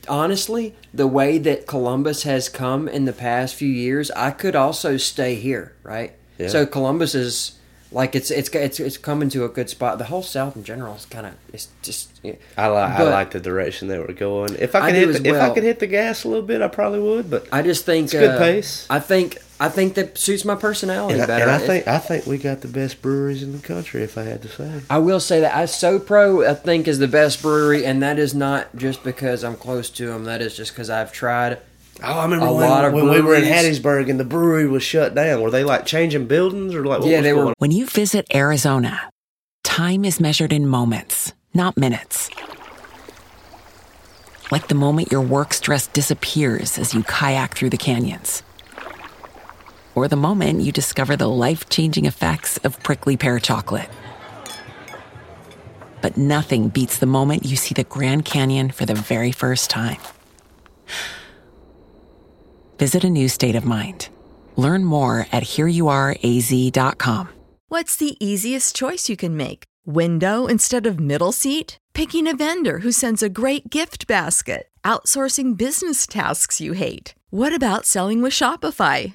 honestly the way that Columbus has come in the past few years I could also stay here right Yeah. so Columbus is like it's it's it's it's coming to a good spot the whole South in general is kind of it's just yeah. I like I like the direction they were going. If I I could do hit the, if I well. could hit the gas a little bit, I probably would. But I just think It's good uh, pace. I think I think that suits my personality and, I, better and I It- think I think we got the best breweries in the country. If I had to say, I will say that I SoPro I think is the best brewery, and that is not just because I'm close to them. That is just because I've tried. oh, I remember A when, lot of when we were in Hattiesburg and the brewery was shut down. Were they like changing buildings or like? What Yeah, was they were- going When you visit Arizona, time is measured in moments, not minutes. Like the moment your work stress disappears as you kayak through the canyons. Or the moment you discover the life changing effects of prickly pear chocolate. But nothing beats the moment you see the Grand Canyon for the very first time. Visit a new state of mind. Learn more at hereyouareaz.com. What's the easiest choice you can make? Window instead of middle seat? Picking a vendor who sends a great gift basket? Outsourcing business tasks you hate? What about selling with Shopify?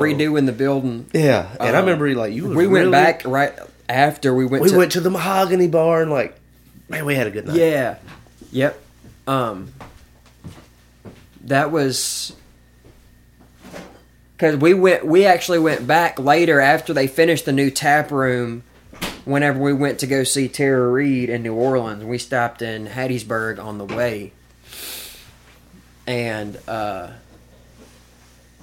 Redoing the building. Yeah, and I Um, remember like you. was We went really- back right after we went. We to, went to the Mahogany Bar and like, man, we had a good night. Yeah. Yep. Um. That was because we went. We actually went back later after they finished the new tap room. Whenever we went to go see Tara Reid in New Orleans, we stopped in Hattiesburg on the way, and uh,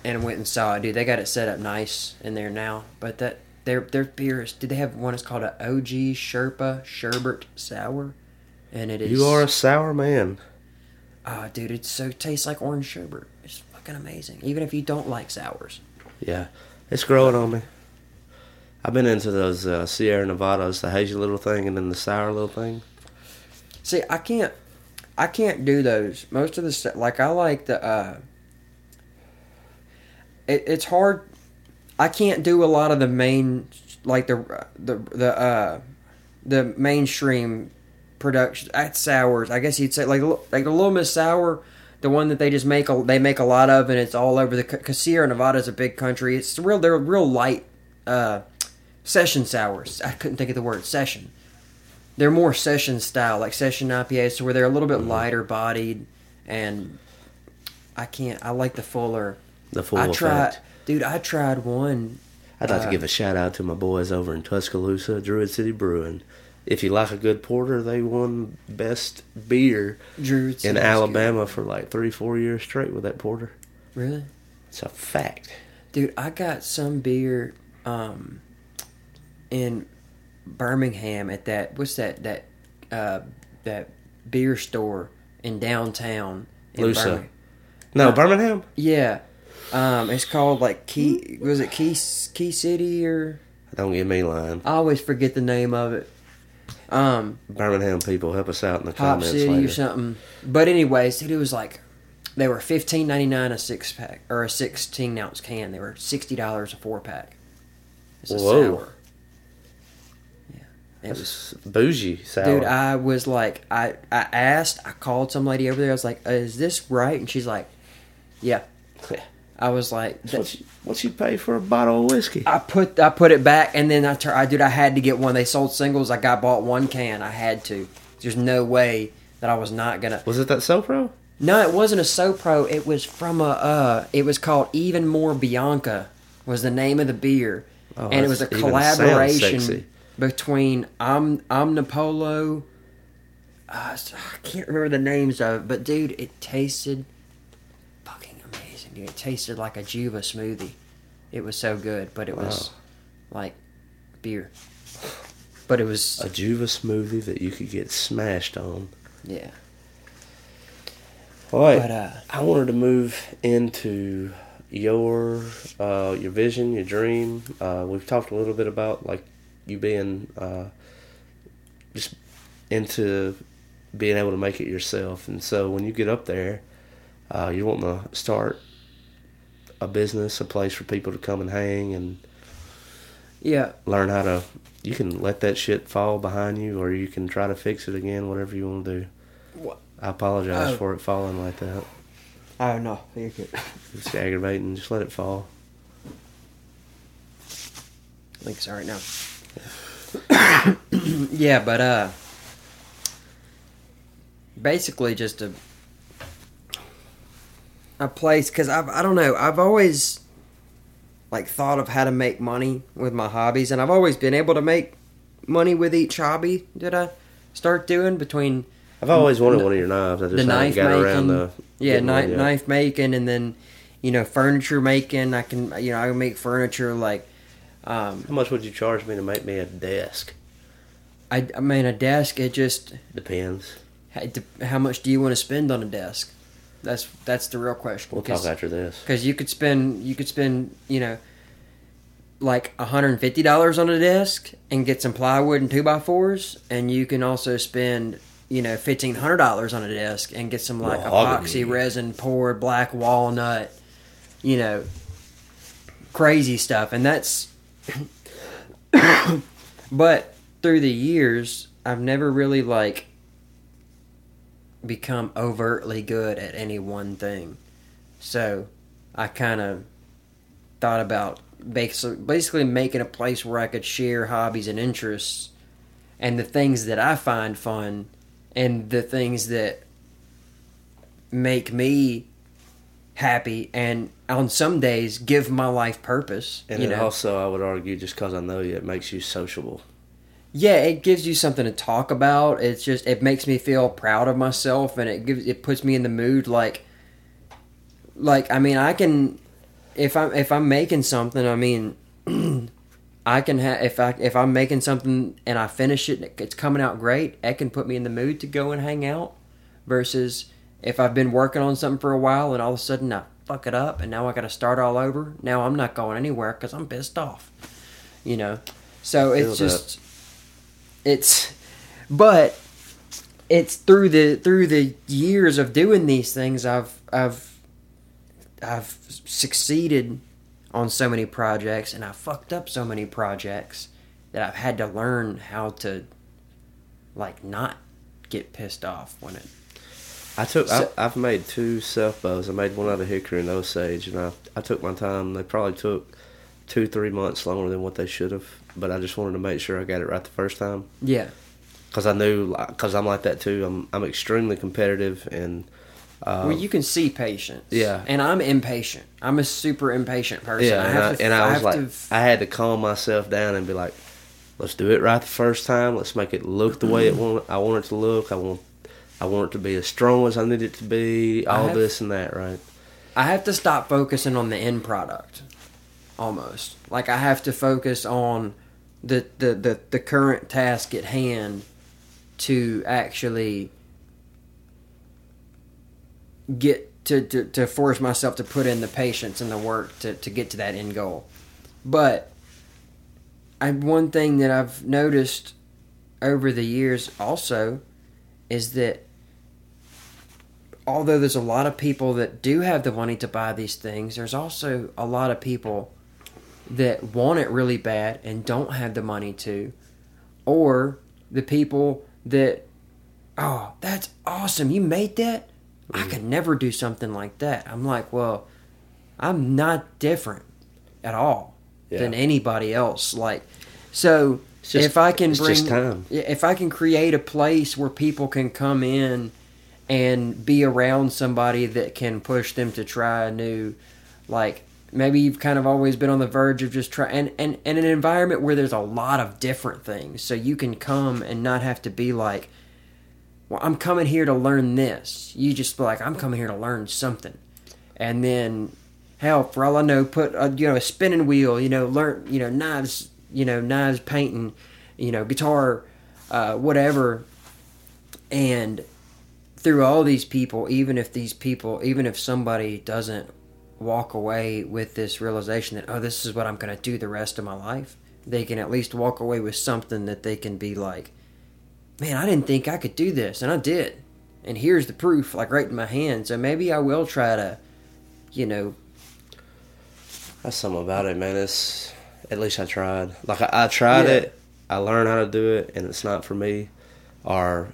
and went and saw it. Dude, they got it set up nice in there now. But that their their beers. Did they have one? It's called a OG Sherpa Sherbet Sour, and it is. You are a sour man. Ah, dude, it so tastes like orange sherbet. It's fucking amazing. Even if you don't like sours. Yeah, it's growing on me. I've been into those uh, Sierra Nevadas, the hazy little thing, and then the sour little thing. See, I can't, I can't do those. Most of the like I like the. uh it, It's hard. I can't do a lot of the main, like the the the uh the mainstream production at sours. I guess you'd say like like the Little Miss Sour, the one that they just make a, they make a lot of, and it's all over the. Cause Sierra Nevada is a big country. It's real. They're real light. uh Session sours. I couldn't think of the word session they're more session style, like session IPAs, so where they're a little bit lighter bodied, and I can't. I like the fuller. The full I tried, effect. dude. I tried one. I'd like Uh, to give a shout out to my boys over in Tuscaloosa, Druid City Brewing. If you like a good porter, they won best beer Drew in Alabama for like three, four years straight with that porter. Really, It's a fact. dude. I got some beer, um, in Birmingham at that. What's that? That, uh, that beer store in downtown. in Lusa. Birmingham. No, Uh, Birmingham. Yeah, um, it's called like Key. Was it Key Key City or? Don't give me line. I always forget the name of it. Um, Birmingham people, help us out in the Hop comments City later. or something. But anyways, dude, it was like they were fifteen ninety nine a six pack or a sixteen ounce can. They were sixty dollars a four pack. It's a Whoa. sour. Yeah, it was. Bougie sour. Dude, I was like, I I asked, I called some lady over there. I was like, "Is this right?" And she's like, "Yeah." I was like, That's what you, what you pay for a bottle of whiskey? I put I put it back, and then I tur- I dude, I had to get one. They sold singles. I got bought one can. I had to. There's no way that I was not gonna. Was it that Sopro? No, it wasn't a Sopro. It was from a. Uh, it was called Even More Bianca. Was the name of the beer, Oh, and it was a that's- even sounds collaboration sexy. between Om Omnipollo. Uh, I can't remember the names of it, but dude, it tasted fucking amazing. Dude. It tasted like a Juva smoothie. It was so good, but it was like beer. But it was A Juva smoothie that you could get smashed on. yeah. Boy, But, uh, I wanted to move into your uh, your vision, your dream. Uh, we've talked a little bit about like you being uh, just into being able to make it yourself, and so when you get up there, uh, you want to start a business, a place for people to come and hang and Yeah, learn how to. You can let that shit fall behind you, or you can try to fix it again. Whatever you want to do. What? I apologize Oh. for it falling like that. Oh no, you're good. It's aggravating. Just let it fall. I think it's all right now. yeah, but uh, basically just a a place because I've I don't know I've always like thought of how to make money with my hobbies, and I've always been able to make money with each hobby that I start doing between I've always wanted one of your knives. I just the knife got making, around to yeah, knife, knife making, and then you know furniture making. I can you know I can make furniture like um, How much would you charge me to make me a desk? I I mean a desk. It just Depends. how, how much do you want to spend on a desk? That's that's the real question. We'll talk after this. Because you could spend you could spend you know like hundred and fifty dollars on a desk and get some plywood and two by fours, and you can also spend you know fifteen hundred dollars on a desk and get some like Mahogany. epoxy resin poured black walnut, you know, crazy stuff, and that's. but through the years, I've never really like become overtly good at any one thing. So I kind of thought about basically, basically making a place where I could share hobbies and interests and the things that I find fun and the things that make me happy and on some days give my life purpose. And you know? also, I would argue, just because I know you, it makes you sociable. Yeah it gives you something to talk about. It's just it makes me feel proud of myself and it gives it puts me in the mood like like i mean i can if i'm if i'm making something i mean i can have if i if i'm making something and i finish it and it's coming out great it can put me in the mood to go and hang out versus if i've been working on something for a while and all of a sudden i fuck it up and now i gotta start all over now i'm not going anywhere because i'm pissed off you know? So it's just it's but it's through the through the years of doing these things I've I've I've succeeded on so many projects and I fucked up so many projects that I've had to learn how to like not get pissed off when it I took. So- I, I've made two self bows. I made one out of hickory and Osage, and I I took my time. They probably took two three months longer than what they should have, but I just wanted to make sure I got it right the first time. yeah Because I knew, because I'm like that too. I'm I'm extremely competitive, and uh, well you can see patience yeah. and I'm impatient I'm a super impatient person yeah, I and have I, to and I was have like, to I had to calm myself down and be like, let's do it right the first time. Let's make it look the way it mm-hmm. want. I want it to look. I want. I want it to be as strong as I need it to be. All have- this and that, right? I have to stop focusing on the end product. Almost. Like I have to focus on the the, the, the current task at hand to actually get to, to, to force myself to put in the patience and the work to, to get to that end goal. But I one thing that I've noticed over the years also is that although there's a lot of people that do have the money to buy these things, there's also a lot of people that want it really bad and don't have the money to, or the people that, oh, that's awesome, you made that. I mm-hmm. could never do something like that. I'm like, well, I'm not different at all than anybody else. Like, so just- if I can bring, time. if I can create a place where people can come in and be around somebody that can push them to try a new, like maybe you've kind of always been on the verge of just try and, and, and an environment where there's a lot of different things, so you can come and not have to be like, well, I'm coming here to learn this. You just be like, I'm coming here to learn something, and then hell, for all I know, put a, you know a spinning wheel, you know, learn you know knives, you know knives painting, you know guitar, uh, whatever, and through all these people, even if these people, even if somebody doesn't walk away with this realization that oh, this is what I'm going to do the rest of my life, they can at least walk away with something that they can be like, man, I didn't think I could do this, and I did, and here's the proof, like right in my hand. So maybe I will try to, you know, That's something about it, man. It's at least I tried. Like I, I tried Yeah. it, I learned how to do it, and it's not for me, or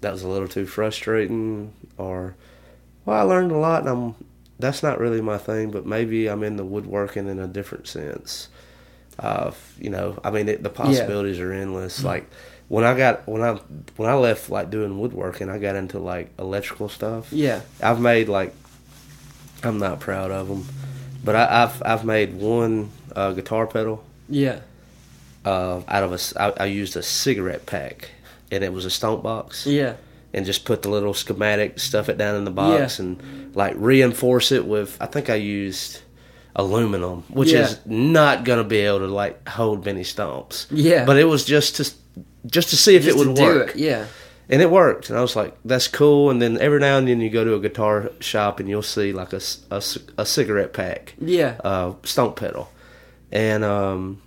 that was a little too frustrating, or well, I learned a lot, and I'm that's not really my thing. But maybe I'm in the woodworking in a different sense. Uh, you know, I mean, it, the possibilities are endless. Like when I got when I when I left like doing woodworking, I got into like electrical stuff. yeah, I've made like I'm not proud of them, but I, I've I've made one uh, guitar pedal yeah, uh, out of a I, I used a cigarette pack, and it was a stomp box, yeah, and just put the little schematic, stuff it down in the box, Yeah. and like reinforce it with. I think I used aluminum, which Yeah. is not gonna be able to like hold many stomps. Yeah. but it was just to just to see if Just it to would work it, Yeah, and it worked. And I was like, "That's cool." And then every now and then you go to a guitar shop and you'll see like a a cigarette pack, yeah, uh, stomp pedal, and um,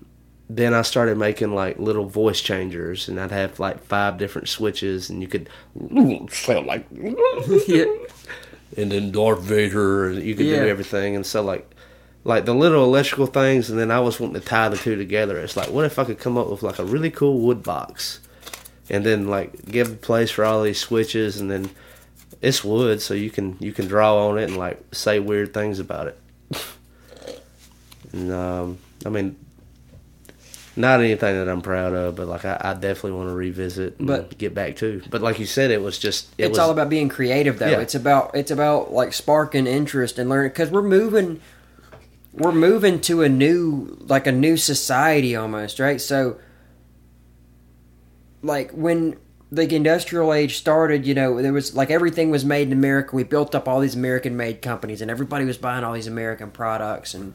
then I started making like little voice changers, and I'd have like five different switches, and you could sound like, yeah, and then Darth Vader, and you could Yeah. do everything, and so like. Like the little electrical things, and then I was wanting to tie the two together. It's like, what if I could come up with like a really cool wood box, and then like give a place for all these switches, and then it's wood, so you can you can draw on it and like say weird things about it. and um, I mean, not anything that I'm proud of, but like I, I definitely want to revisit, and But- get back to. But like you said, it was just it it's was, all about being creative though Yeah. it's about it's about like sparking interest and learning because we're moving we're moving to a new like a new society almost right so like when the industrial age started you know there was like everything was made in america we built up all these american made companies and everybody was buying all these american products and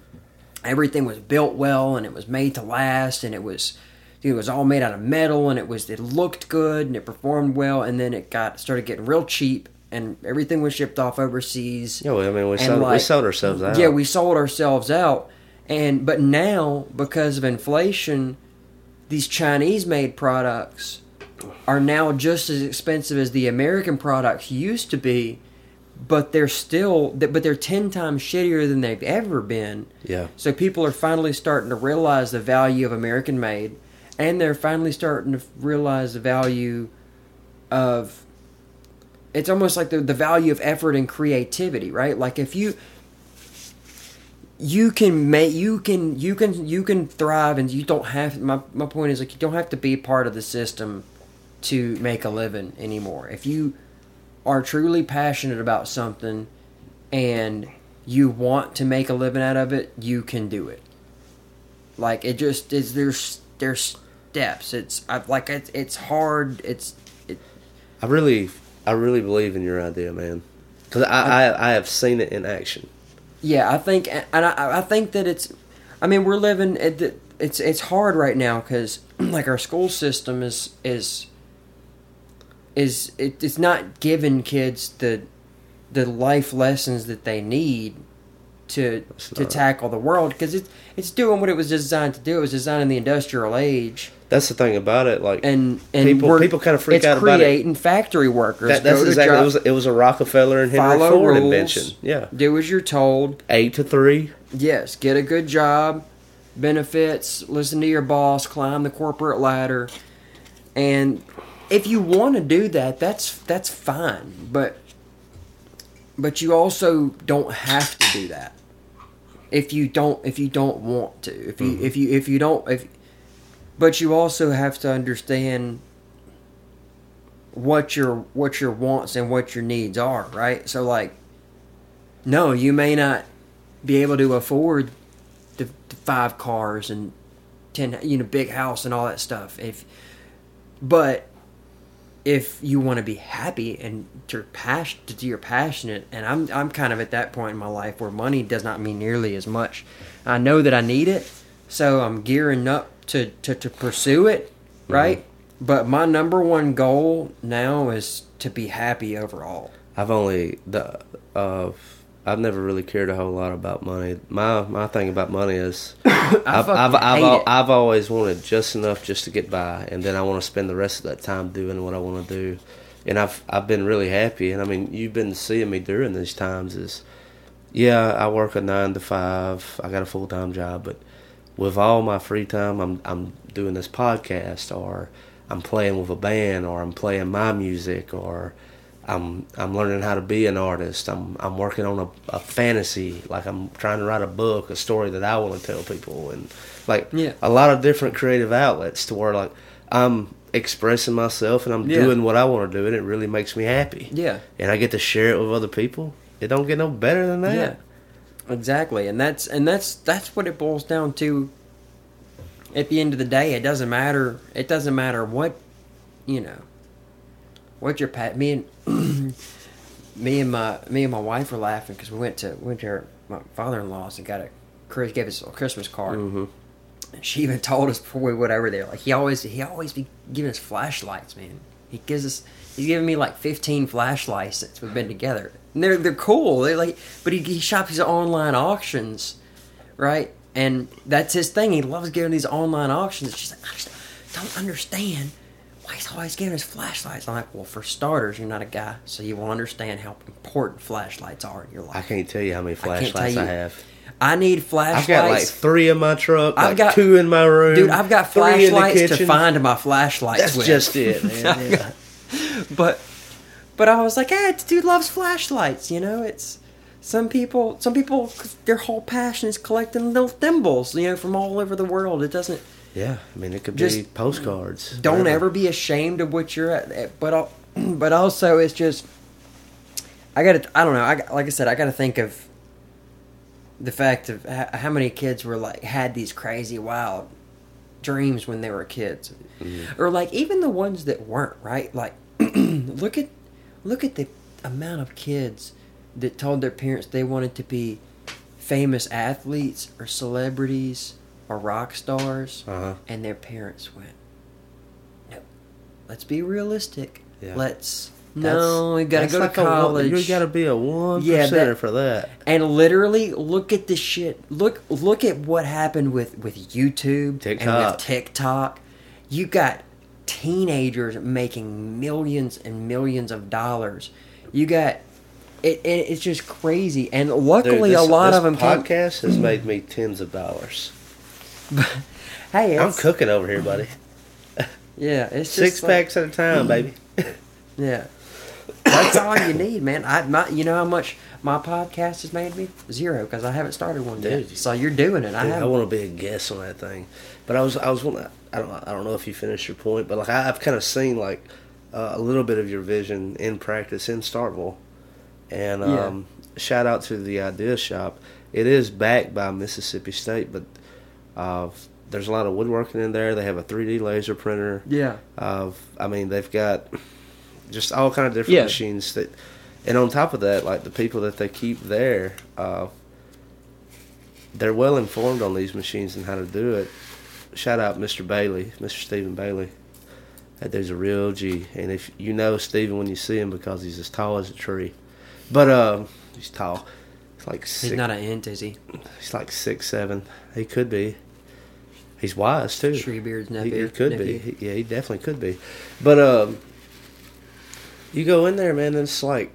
everything was built well and it was made to last and it was it was all made out of metal and it was it looked good and it performed well. And then it got started getting real cheap and everything was shipped off overseas. Yeah, well, I mean, we sold, we sold ourselves out. yeah we sold ourselves out. And but now because of inflation these chinese made products are now just as expensive as the american products used to be but they're still but they're 10 times shittier than they've ever been yeah, so people are finally starting to realize the value of American made, and they're finally starting to realize the value of. It's almost like the the value of effort and creativity, right? Like if you you can make you can you can you can thrive and you don't have my my point is like you don't have to be part of the system to make a living anymore. If you are truly passionate about something and you want to make a living out of it, you can do it. Like it just is. There's there's steps. It's I, like it's it's hard. It's it, I really, I really believe in your idea, man, because I, I, I have seen it in action. yeah. I think and I I think that it's. I mean, we're living. It, it's it's hard right now because like our school system is is is it, it's not giving kids the the life lessons that they need to to not- tackle the world because it's it's doing what it was designed to do. It was designed in the industrial age, That's the thing about it. Like and and people, people kind of freak out about it. creating factory workers. That, that's exactly. It was, it was a Rockefeller and Henry Ford rules, invention. Yeah, do as you're told. eight to three. Yes, get a good job, benefits, listen to your boss, climb the corporate ladder. And if you want to do that, that's that's fine, but but you also don't have to do that. If you don't if you don't want to. If you mm-hmm. if you if you don't if but you also have to understand what your what your wants and what your needs are, right? So like no, you may not be able to afford the, the five cars and ten, you know, big house and all that stuff. If, but if you want to be happy and you're passionate, you're passionate, and I'm I'm kind of at that point in my life where money does not mean nearly as much. I know that I need it, so I'm gearing up to to, to pursue it, right? But my number one goal now is to be happy overall. I've only the uh, I've never really cared a whole lot about money. My my thing about money is I've I've I've, al- I've always wanted just enough just to get by, and then I want to spend the rest of that time doing what I want to do. And I've I've been really happy, and I mean you've been seeing me during these times. Is yeah, I work a nine to five. I got a full time job, but with all my free time, I'm I'm doing this podcast, or I'm playing with a band, or I'm playing my music, or I'm I'm learning how to be an artist. I'm I'm working on a, a fantasy, like I'm trying to write a book, a story that I want to tell people, and like Yeah. a lot of different creative outlets to where like I'm expressing myself and I'm Yeah. doing what I want to do, and it really makes me happy. Yeah. and I get to share it with other people. It don't get no better than that. Yeah, exactly, and that's and that's that's what it boils down to. At the end of the day, it doesn't matter. It doesn't matter what, you know. What your pat me and me and my me and my wife were laughing because we went to went to her, my father in law's and got a Chris gave us a Christmas card. Mm-hmm. And she even told us before we went over there, like he always he always be giving us flashlights, man. He gives us he's giving me like fifteen flashlights since we've been together. And they're they're cool. They're like but he, he shops these online auctions, right? And that's his thing. He loves giving these online auctions. She's like, I just don't understand why he's always giving us flashlights. I'm like, well, for starters, you're not a guy, so you will understand how important flashlights are in your life. I can't tell you how many flashlights tell I, have. I need flashlights. I've got like three in my truck, I've like got- two in my room. Dude, I've got three in the flashlights to find my flashlights That's with. just it, man. Yeah. but but I was like, hey, this dude loves flashlights. You know, it's some people. Some people, their whole passion is collecting little thimbles. You know, from all over the world. It doesn't. Yeah, I mean it could Just be postcards. Don't whatever. ever be ashamed of what you're at. But but also, it's just. I got to. I don't know. I like I said, I got to think of the fact of how many kids were like had these crazy wild dreams when they were kids mm-hmm. or like even the ones that weren't right like look at look at the amount of kids that told their parents they wanted to be famous athletes or celebrities or rock stars Uh-huh. and their parents went no let's be realistic Yeah. let's That's- no we gotta go to like a college you gotta be a one Yeah, that- for that. and literally look at the shit look look at what happened with with youtube and TikTok. with tiktok you got teenagers making millions and millions of dollars you got it, it it's just crazy and luckily Dude, a lot this of them came, podcast has made me tens of dollars. hey I'm cooking over here, buddy. yeah it's just Six like- packs at a time, baby. yeah that's all you need man i my, you know how much my podcast has made me zero because i haven't started one yet so you're doing it i Dude, I haven't want to be a guest on that thing, but I was I was. I don't I don't know if you finished your point, but like I, I've kind of seen like uh, a little bit of your vision in practice in Starkville, and Yeah. um, shout out to the Idea Shop. It is backed by Mississippi State, but uh, there's a lot of woodworking in there. They have a 3D laser printer. yeah Of I mean, they've got just all kind of different Yeah. machines that, and on top of that, like the people that they keep there, uh, they're well informed on these machines and how to do it. Shout out Mr. Bailey, Mr. Stephen Bailey. That dude's a real G, and if you know Stephen when you see him because he's as tall as a tree, but um, he's tall. He's like He's not an ant, is he? he's like six seven. He could be. He's wise too. Treebeard's He, nephew. he could nephew. be. He- yeah, he definitely could be. But um, you go in there, man. And it's like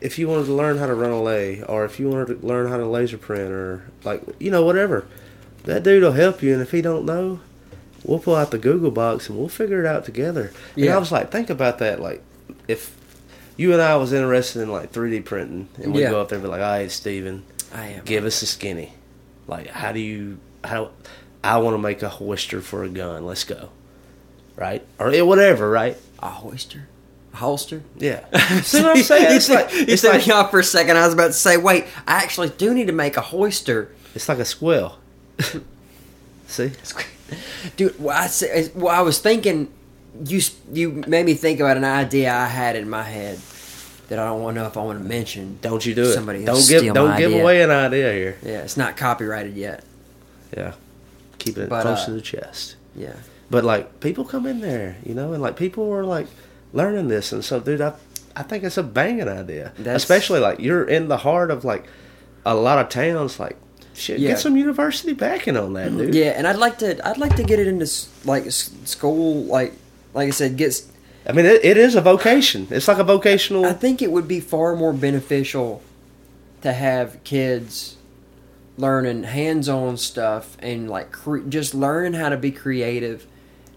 if you wanted to learn how to run a lathe, or if you wanted to learn how to laser print, or like you know whatever, that dude will help you. And if he don't know, we'll pull out the Google box and we'll figure it out together. Yeah. And I was like, think about that. Like if you and I was interested in like 3D printing, and we Yeah. go up there and be like, "All right, Steven, I am. give us a skinny. Like, how do you how? I want to make a holster for a gun. Let's go, right? Or whatever, right? a holster, a holster. Yeah. See what I'm saying? It's you like you it's like me off for a second. I was about to say, wait, I actually do need to make a hoister. it's like a squill. See? Dude, well, I, well, I was thinking, you you made me think about an idea I had in my head that I don't want to know if I want to mention. Don't you do it? Somebody don't give don't give idea. away an idea here. Yeah, it's not copyrighted yet. Yeah. Keeping it But, close uh, to the chest. Yeah. But like people come in there, you know, and like people are like learning this, and so dude, I I think it's a banging idea, That's- especially like you're in the heart of like a lot of towns. Like shit, Yeah. get some university backing on that, dude. Yeah, and I'd like to I'd like to get it into like school like like I said gets I mean, it, it is a vocation. It's like a vocational. I think it would be far more beneficial to have kids learning hands-on stuff and like cre- just learning how to be creative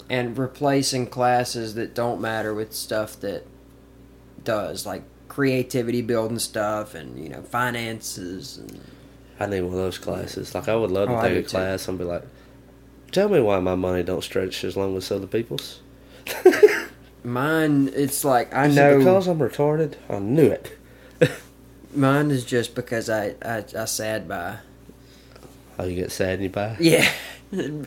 and replacing classes that don't matter with stuff that does like creativity building stuff and you know finances and I need one of those classes. Like I would love oh, to Oh, take a do too. class and be like, "Tell me why my money don't stretch as long as other people's." mine it's like I Is it know because I'm retarded. I knew it. mine is just because I I, I sad by Oh, you get sad and you buy. Yeah.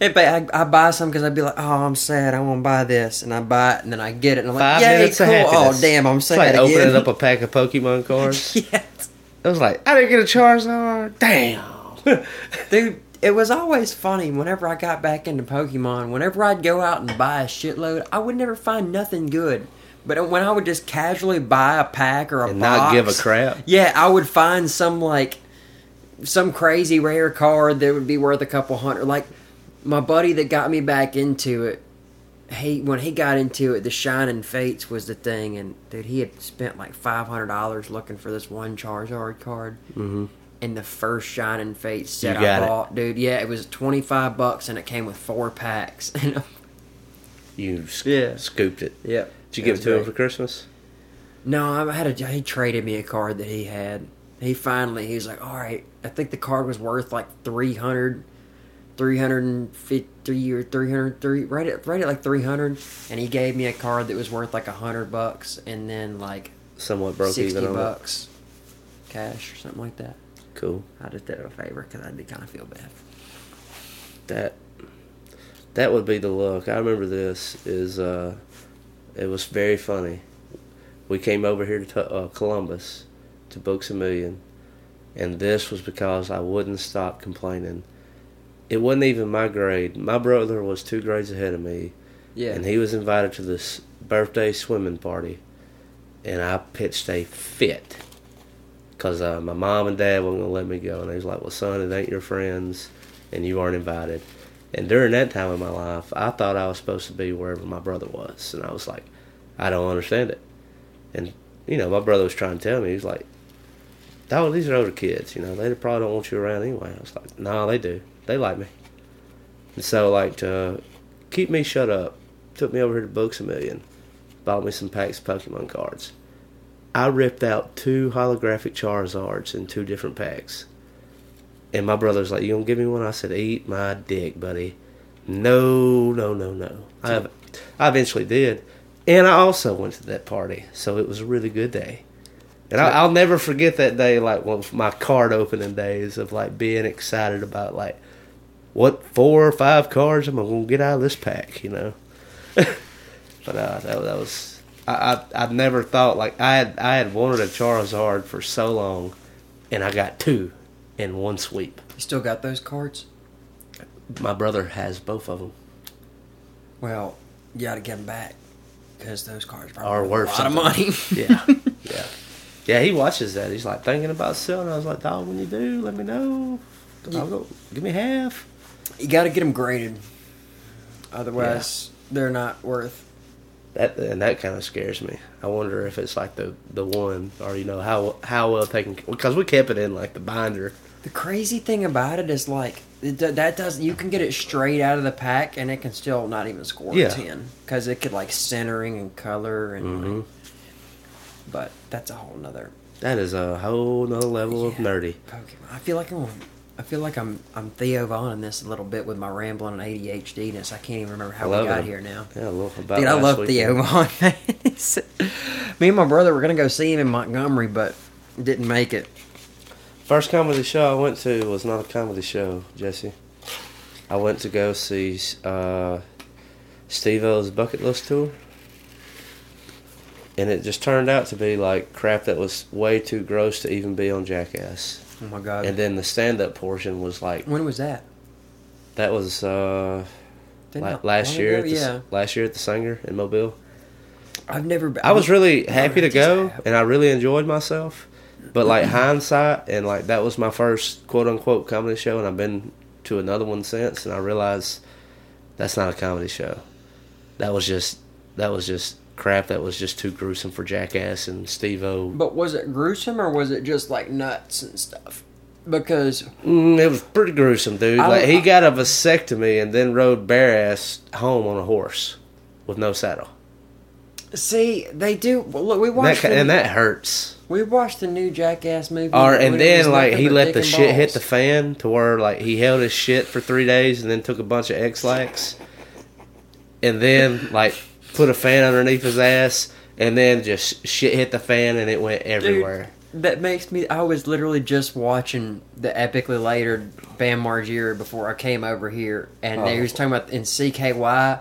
If I, I buy some because I'd be like, oh, I'm sad. I want to buy this, and I buy it, and then I get it, and I'm like, Five yay, minutes cool. Oh, damn, I'm sad. It's like again. opening up a pack of Pokemon cards. yes. It was like I didn't get a Charizard. Damn. Dude, it was always funny whenever I got back into Pokemon. Whenever I'd go out and buy a shitload, I would never find nothing good. But when I would just casually buy a pack or a box. And box, not give a crap. Yeah, I would find some like some crazy rare card that would be worth a couple hundred. Like my buddy that got me back into it, he when he got into it, the Shining Fates was the thing, and dude, he had spent like five hundred dollars looking for this one Charizard card. Mm-hmm. And the first Shining Fates set You got I it. bought, dude, yeah, it was twenty five bucks, and it came with four packs. You sc- Yeah. scooped it. Yep. Did you It give it to him for Christmas? No, I had a. He traded me a card that he had. He finally, he was like, "All right, I think the card was worth like 300, 350 or 303, right at right at like 300." And he gave me a card that was worth like a hundred bucks, and then like Somewhat broke 60 even on bucks cash or something like that. Cool. I just did him a favor because I did kind of feel bad. That that would be the look. I remember this is uh it was very funny. We came over here to uh, Columbus to Books a Million, and this was because I wouldn't stop complaining. It wasn't even my grade. My brother was two grades ahead of me, Yeah, and he was invited to this birthday swimming party, and I pitched a fit because uh, my mom and dad weren't gonna let me go, and they was like, "Well, son, it ain't your friends, and you aren't invited." And during that time in my life, I thought I was supposed to be wherever my brother was, and I was like, "I don't understand it." And you know, my brother was trying to tell me, he's like, "Oh, these are older kids, you know, they probably don't want you around anyway." I was like, "No, they do. They like me." And so, like, to keep me shut up, took me over here to Books a Million, bought me some packs of Pokemon cards. I ripped out two holographic Charizards in two different packs. And my brother's like, You gonna give me one? I said, Eat my dick, buddy. No, no, no, no. I, have, I eventually did. And I also went to that party. So it was a really good day. And I, I'll never forget that day, like one of my card opening days of like being excited about like what four or five cards am I gonna get out of this pack, you know? but uh, that, that was I, I I never thought like I had I had wanted a Charizard for so long, and I got two in one sweep. you still got those cards? My brother has both of them. Well, you got to get them back because those cards probably Are worth a lot of money. Yeah, yeah. Yeah, he watches that. He's like thinking about selling. I was like, dog, when you do, let me know. I'll go, give me half. You got to get them graded, otherwise they're not worth. That and that kind of scares me. I wonder if it's like the the one, or you know how how well taken because we kept it in like the binder. The crazy thing about it is like it, that does you can get it straight out of the pack and it can still not even score Yeah. a ten because it could like centering and color and. Mm-hmm. But that's a whole nother That is a whole nother level of nerdy. Pokemon. I feel like I'm. I feel like I'm I'm Theo Von in this a little bit with my rambling and ADHDness. I can't even remember how we got it. here now. Yeah, a little about Dude, I love. Theo Von. Me and my brother were gonna go see him in Montgomery, but didn't make it. First comedy show I went to was not a comedy show, Jesse. I went to go see uh, Steve O's bucket list tour. And it just turned out to be like crap that was way too gross to even be on Jackass. Oh my god! And then the stand up portion was like when was that? that was uh, la- last year ago? at the, yeah. last year at the Saenger in Mobile. I've never. Been, I was really happy to go, and I really enjoyed myself. But like hindsight, and like that was my first quote unquote comedy show, and I've been to another one since, and I realized that's not a comedy show. That was just that was just crap. That was just too gruesome for Jackass and Steve O. But was it gruesome or was it just like nuts and stuff? Because Mm, it was pretty gruesome, dude. I- Like he got a vasectomy and then rode bare ass home on a horse with no saddle. see, they do. Well, look, we And that, the, and that hurts. we watched the new Jackass movie. Or and then like he let the shit hit the fan to where like he held his shit for three days and then took a bunch of Ex-Lax and then like put a fan underneath his ass and then just shit hit the fan and it went everywhere. That makes me. I was literally just watching the epically later Bam Margera before I came over here, and Oh. was talking about in CKY,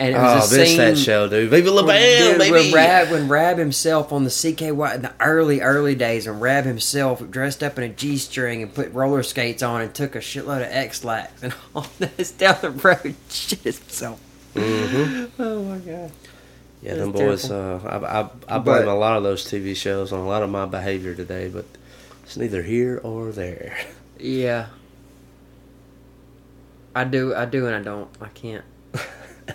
and it Oh, was a this scene that show, dude. Viva La Bam, dude, baby. when Raab when Raab himself on the CKY in the early early days, when Raab himself dressed up in a G string and put roller skates on and took a shitload of Ex-Lax and all this down the road, shit himself. Mm-hmm. Oh my god. Yeah, them boys. Uh, I, I, I blame But- a lot of those TV shows on a lot of my behavior today, but it's neither here or there. Yeah. I do, I do, and I don't. I can't. I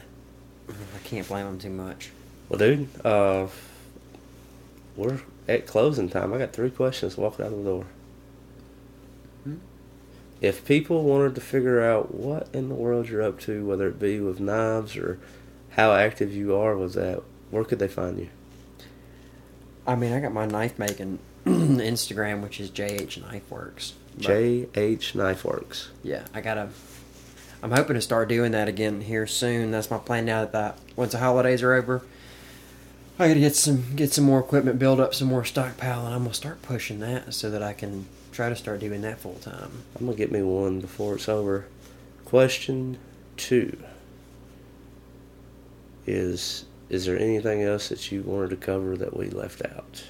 can't blame them too much. Well, dude, uh, we're at closing time. I got three questions walking out of the door. If people wanted to figure out what in the world you're up to, whether it be with knives or how active you are with that, where could they find you? I mean, I got my knife making Instagram, which is JH Knife Works. JH Knife Works. Yeah, I gotta. I'm hoping to start doing that again here soon. That's my plan now that the, once the holidays are over. I gotta get some get some more equipment, build up some more stockpile, and I'm gonna start pushing that so that I can try to start doing that full time. I'm gonna get me one before it's over. Question two is: Is there anything else that you wanted to cover that we left out?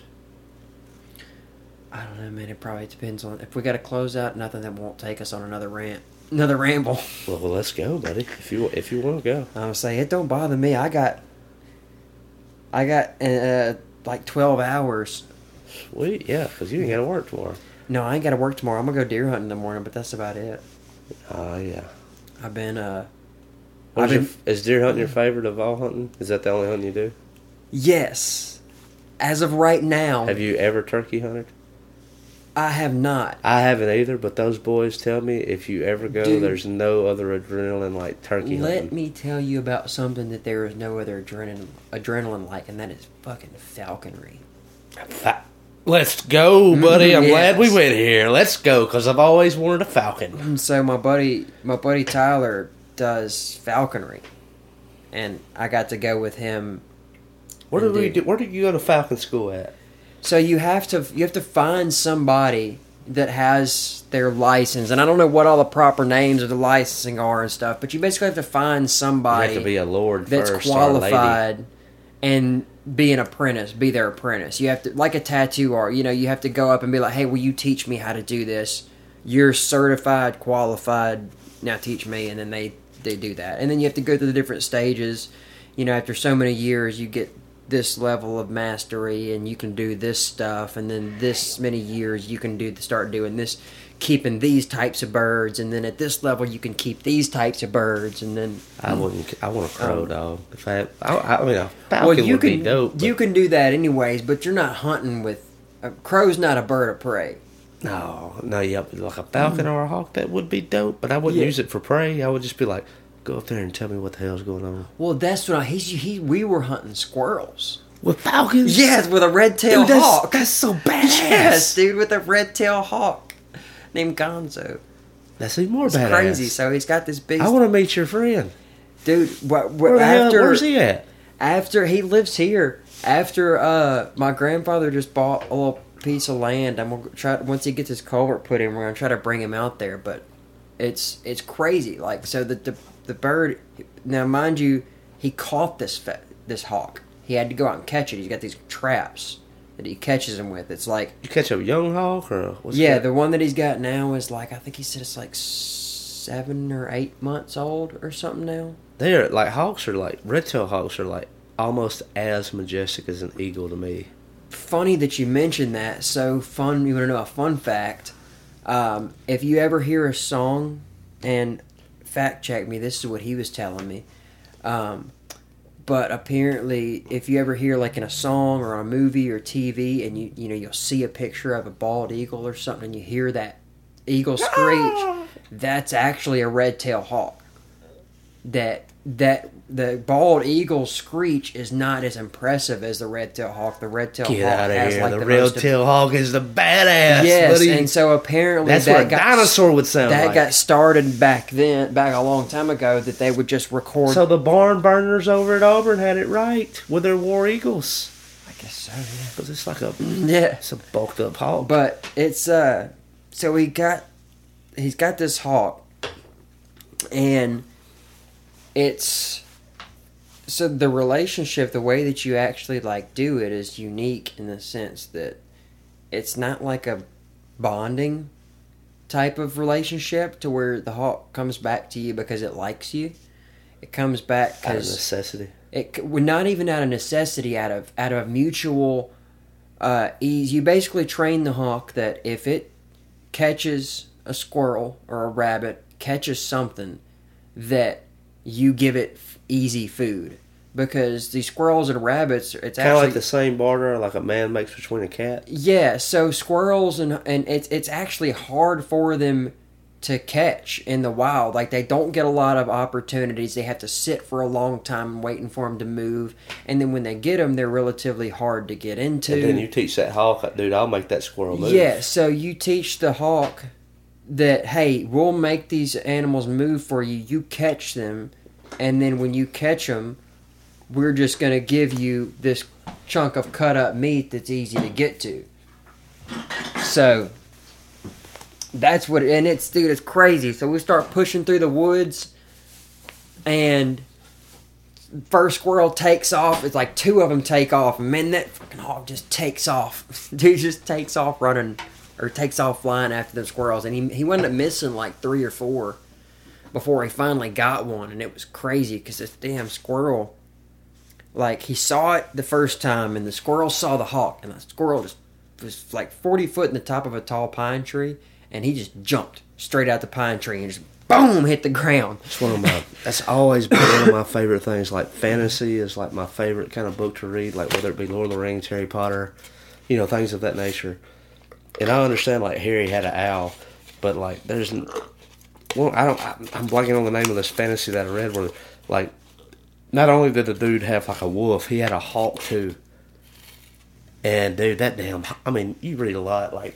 I don't know, man. It probably depends on if we got to close out. Nothing that won't take us on another rant, another ramble. Well, well let's go, buddy. If you if you want to go. I would say it don't bother me. I got, I got uh, like twelve hours. Sweet, yeah, because you ain't got to work tomorrow. No, I ain't got to work tomorrow. I'm gonna go deer hunting in the morning, but that's about it. Oh yeah. I've been, uh, I've your, is deer hunting your favorite of all hunting? Is that the only hunting you do? yes. As of right now, Have you ever turkey hunted? I have not. I haven't either, but those boys tell me if you ever go, Dude. there's no other adrenaline like turkey Let hunting. Let me tell you about something that there is no other adrenaline, adrenaline like, and that is fucking falconry. Fa- Let's go, buddy. Mm-hmm, I'm glad we went here. Let's go, because I've always wanted a falcon. Mm, so my buddy, my buddy Tyler does falconry, and I got to go with him. Where did we do? Where did you go to falcon school at? So you have to you have to find somebody that has their license, and I don't know what all the proper names of the licensing are and stuff, but you basically have to find somebody. You have to be a lord that's first, or a lady. qualified and be an apprentice, be their apprentice. You have to like a tattoo art, you know, you have to go up and be like, "Hey, will you teach me how to do this? You're certified, qualified. Now teach me." And then they they do that. And then you have to go through the different stages. You know, after so many years, you get this level of mastery and you can do this stuff and then this many years you can do the start doing this keeping these types of birds and then at this level you can keep these types of birds and then I wouldn't. I want a crow Um, dog. If I, I, I mean, a falcon well you would can be dope. but- you can do that anyways but you're not hunting with a crow's not a bird of prey No, no, yeah, like a falcon or a hawk, that would be dope. But I wouldn't Yeah. use it for prey. I would just be like, go up there and tell me what the hell's going on. well that's what I, he's he we were hunting squirrels With falcons? yes with a red tailed hawk that's so badass. yes dude with a red tailed hawk named Gonzo That's even more it's badass. crazy so he's got this big I want to meet your friend. dude what, what Where the hell, after where's he at? after he lives here after uh my grandfather just bought a little piece of land i'm gonna try once he gets his culvert put in we're gonna try to bring him out there but it's it's crazy like so the the, the bird now mind you he caught this fa- this hawk he had to go out and catch it he's got these traps that he catches him with it's like You catch a young hawk or what's yeah that? the one that he's got now is like i think he said it's like seven or eight months old or something now They're like hawks are like red tail hawks are like almost as majestic as an eagle to me. funny that you mentioned that. So fun. You want to know a fun fact? Um, if you ever hear a song, and fact check me, this is what he was telling me. Um, but apparently, if you ever hear like in a song or a movie or TV, and you you know you'll see a picture of a bald eagle or something, and you hear that eagle screech, ah! that's actually a red tail hawk. That that the bald eagle screech is not as impressive as the red tail hawk. The red tail Get hawk out of has here. like the the red tail hawk is the badass. Yes, buddy. and so apparently That's that what a got, dinosaur would sound That like. got started back then, back a long time ago. That they would just record. So the barn burners over at Auburn had it right with their war eagles. I guess so. Yeah. Because it's like a Yeah. it's a bulked up hawk. But it's uh, so he got, he's got this hawk, and it's so the relationship, the way that you actually like do it is unique in the sense that it's not like a bonding type of relationship to where the hawk comes back to you because it likes you. It comes back out of necessity. it well, not even out of necessity out of out of mutual uh, ease you basically train the hawk that if it catches a squirrel or a rabbit catches something that you give it f- easy food because the squirrels and rabbits it's Kind of like the same barter like a man makes between a cat. yeah, so squirrels and and it's it's actually hard for them to catch in the wild. Like they don't get a lot of opportunities. They have to sit for a long time waiting for them to move, and then when they get them, they're relatively hard to get into. And then you teach that hawk, dude, I'll make that squirrel move. Yeah, so you teach the hawk that hey, we'll make these animals move for you. You catch them, and then when you catch them, we're just gonna give you this chunk of cut up meat that's easy to get to. So that's what, and it's dude, it's crazy. So we start pushing through the woods, and first squirrel takes off. It's like two of them take off, and man, that fucking hog just takes off. Dude just takes off running, or takes off flying after the squirrels, and he he wound up missing like three or four before he finally got one, and it was crazy because this damn squirrel, like he saw it the first time, and the squirrel saw the hawk, and the squirrel just was like forty foot in the top of a tall pine tree, and he just jumped straight out the pine tree and just boom hit the ground. It's one of my. That's always been one of my favorite things. Like fantasy is like my favorite kind of book to read. Like whether it be Lord of the Rings, Harry Potter, you know, things of that nature. And I understand like Harry had an owl, but like there's, well, I don't. I'm I'm blanking on the name of this fantasy that I read where like, not only did the dude have like a wolf, he had a hawk too. And dude, that damn. I mean, you read a lot like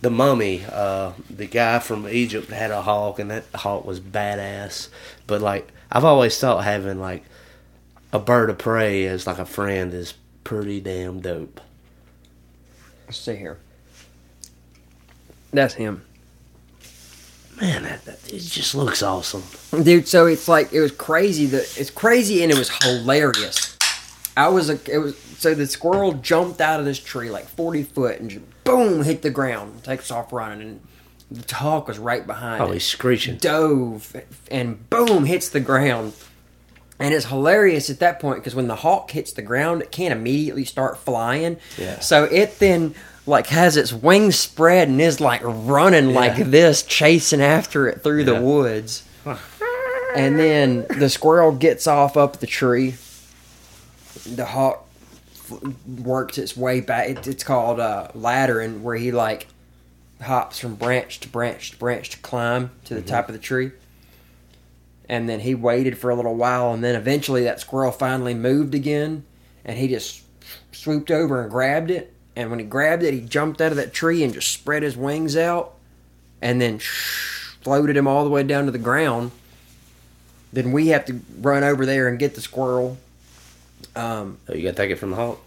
the mummy uh the guy from egypt had a hawk and that hawk was badass but like i've always thought having like a bird of prey as like a friend is pretty damn dope Let's see here. That's him. man that, that it just looks awesome dude so it's like it was crazy that it's crazy and it was hilarious i was a it was so the squirrel jumped out of this tree like 40 foot and just boom hit the ground takes off running and the hawk was right behind oh it he's screeching dove and boom hits the ground And it's hilarious at that point because when the hawk hits the ground, it can't immediately start flying. Yeah. So it then like has its wings spread and is like running like this, chasing after it through the Yeah. woods. And then the squirrel gets off up the tree. The hawk works its way back. It, it's called uh, laddering, where he like hops from branch to branch to branch to climb to the top of the tree. And then he waited for a little while, and then eventually that squirrel finally moved again, and he just swooped over and grabbed it. And when he grabbed it, he jumped out of that tree and just spread his wings out, and then floated him all the way down to the ground. Then we have to run over there and get the squirrel. Um, Oh, you got to take it from the hawk.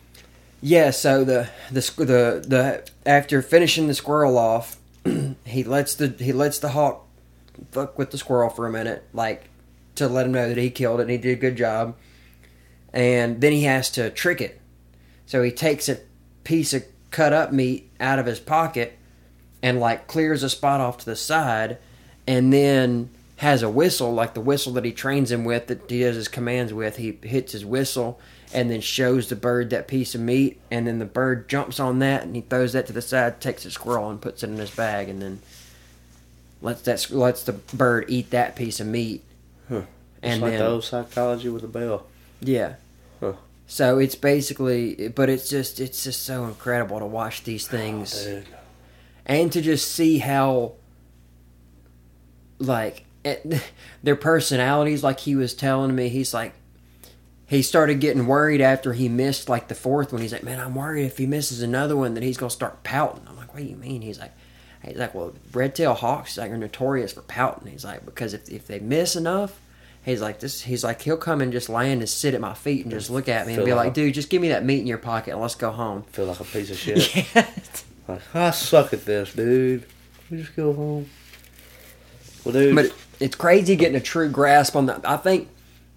yeah, so the the the the after finishing the squirrel off, he lets the he lets the hawk fuck with the squirrel for a minute, like to let him know that he killed it and he did a good job. And then he has to trick it. So he takes a piece of cut up meat out of his pocket and like clears a spot off to the side and then has a whistle like the whistle that he trains him with that he does his commands with he hits his whistle and then shows the bird that piece of meat and then the bird jumps on that and he throws that to the side takes the squirrel and puts it in his bag and then lets that lets the bird eat that piece of meat Just and like then the old psychology with the bell. yeah Huh. So it's basically but it's just it's just so incredible to watch these things oh, Dude. and to just see how like it, their personalities like he was telling me he's like he started getting worried after he missed like the fourth one. He's like man i'm worried if he misses another one that he's gonna start pouting. I'm like what do you mean? He's like he's like well red-tailed hawks like are notorious for pouting. He's like because if, if they miss enough he's like this he's like he'll come and just land and sit at my feet and just look at me and be like like dude just give me that meat in your pocket and let's go home Feel like a piece of shit. yeah. Like, I suck at this, dude. We just go home. Well, dude. but it's crazy getting a true grasp on that. I think,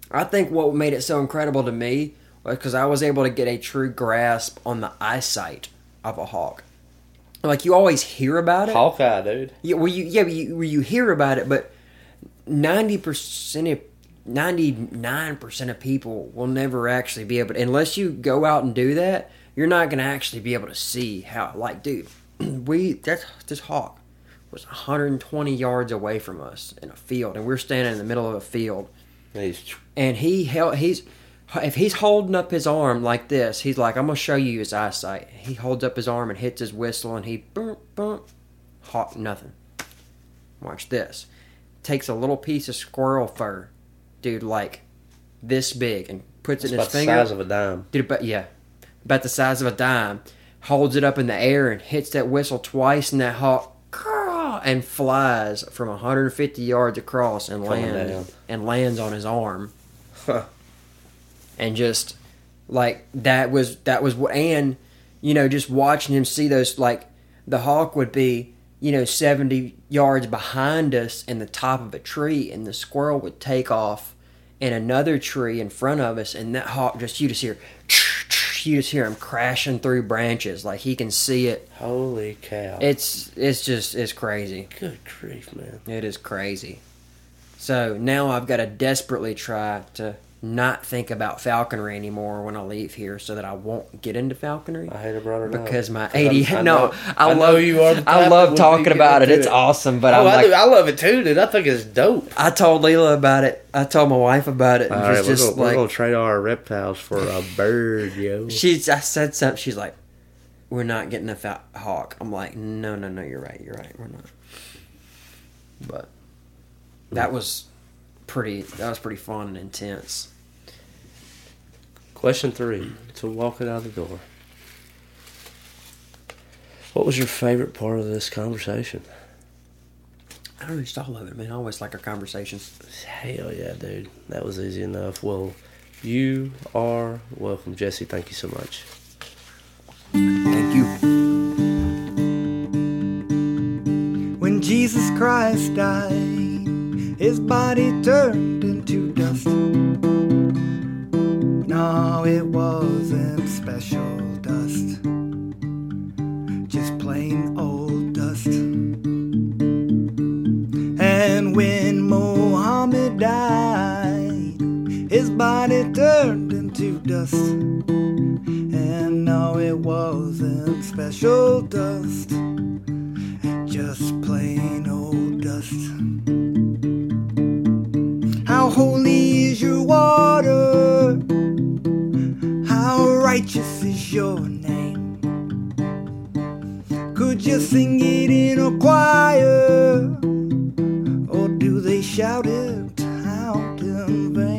I think what made it so incredible to me was because I was able to get a true grasp on the eyesight of a hawk. Like you always hear about it. Hawkeye, dude. Yeah, well, you yeah, you, well, you hear about it, but ninety percent of ninety nine percent of people will never actually be able to, unless you go out and do that. You're not going to actually be able to see how. Like, dude, we that's this hawk was 120 yards away from us in a field, and we're standing in the middle of a field, He's and he held he's if he's holding up his arm like this, he's like, "I'm gonna show you his eyesight." He holds up his arm and hits his whistle, and he bump bump, hawk nothing. Watch this. Takes a little piece of squirrel fur, dude, like this big, and puts it's it in his finger. about the size of a dime. Dude, but yeah, about the size of a dime. Holds it up in the air and hits that whistle twice, and that hawk and flies from 150 yards across and lands and lands on his arm. Huh. And just like that was that was what and you know just watching him see those like the hawk would be you know 70 yards behind us in the top of a tree and the squirrel would take off in another tree in front of us and that hawk just you just hear you just hear him crashing through branches like he can see it Holy cow. it's it's just it's crazy Good grief, man. it is crazy so now i've got to desperately try to not think about falconry anymore when i leave here so that i won't get into falconry I hate to brought it up. because my AD. I- I no, know- I, I love you are I love talking about it. into It's awesome, but oh, like, do. I love it too, dude. I think it's dope. I told Leela about it. I told my wife about it, and All right, she's we're, just gonna, we're gonna trade our reptiles for a bird, yo. she's. I said something. She's like, "We're not getting a fat hawk." I'm like, "No, no, no. You're right. You're right. We're not." But that mm. was pretty. That was pretty fun and intense. Question three: To walk it out the door. What was your favorite part of this conversation? I don't know, just all of it, man. I always like our conversations. Hell yeah, dude. That was easy enough. Well, you are welcome, Jesse. Thank you so much. Thank you. When Jesus Christ died, his body turned into dust. No, it wasn't special dust, just plain old dust. And when Mohammed died, his body turned into dust. And no, it wasn't special dust, just plain old dust. Holy is your water? How righteous is your name? Could you sing it in a choir? Or do they shout it out in vain?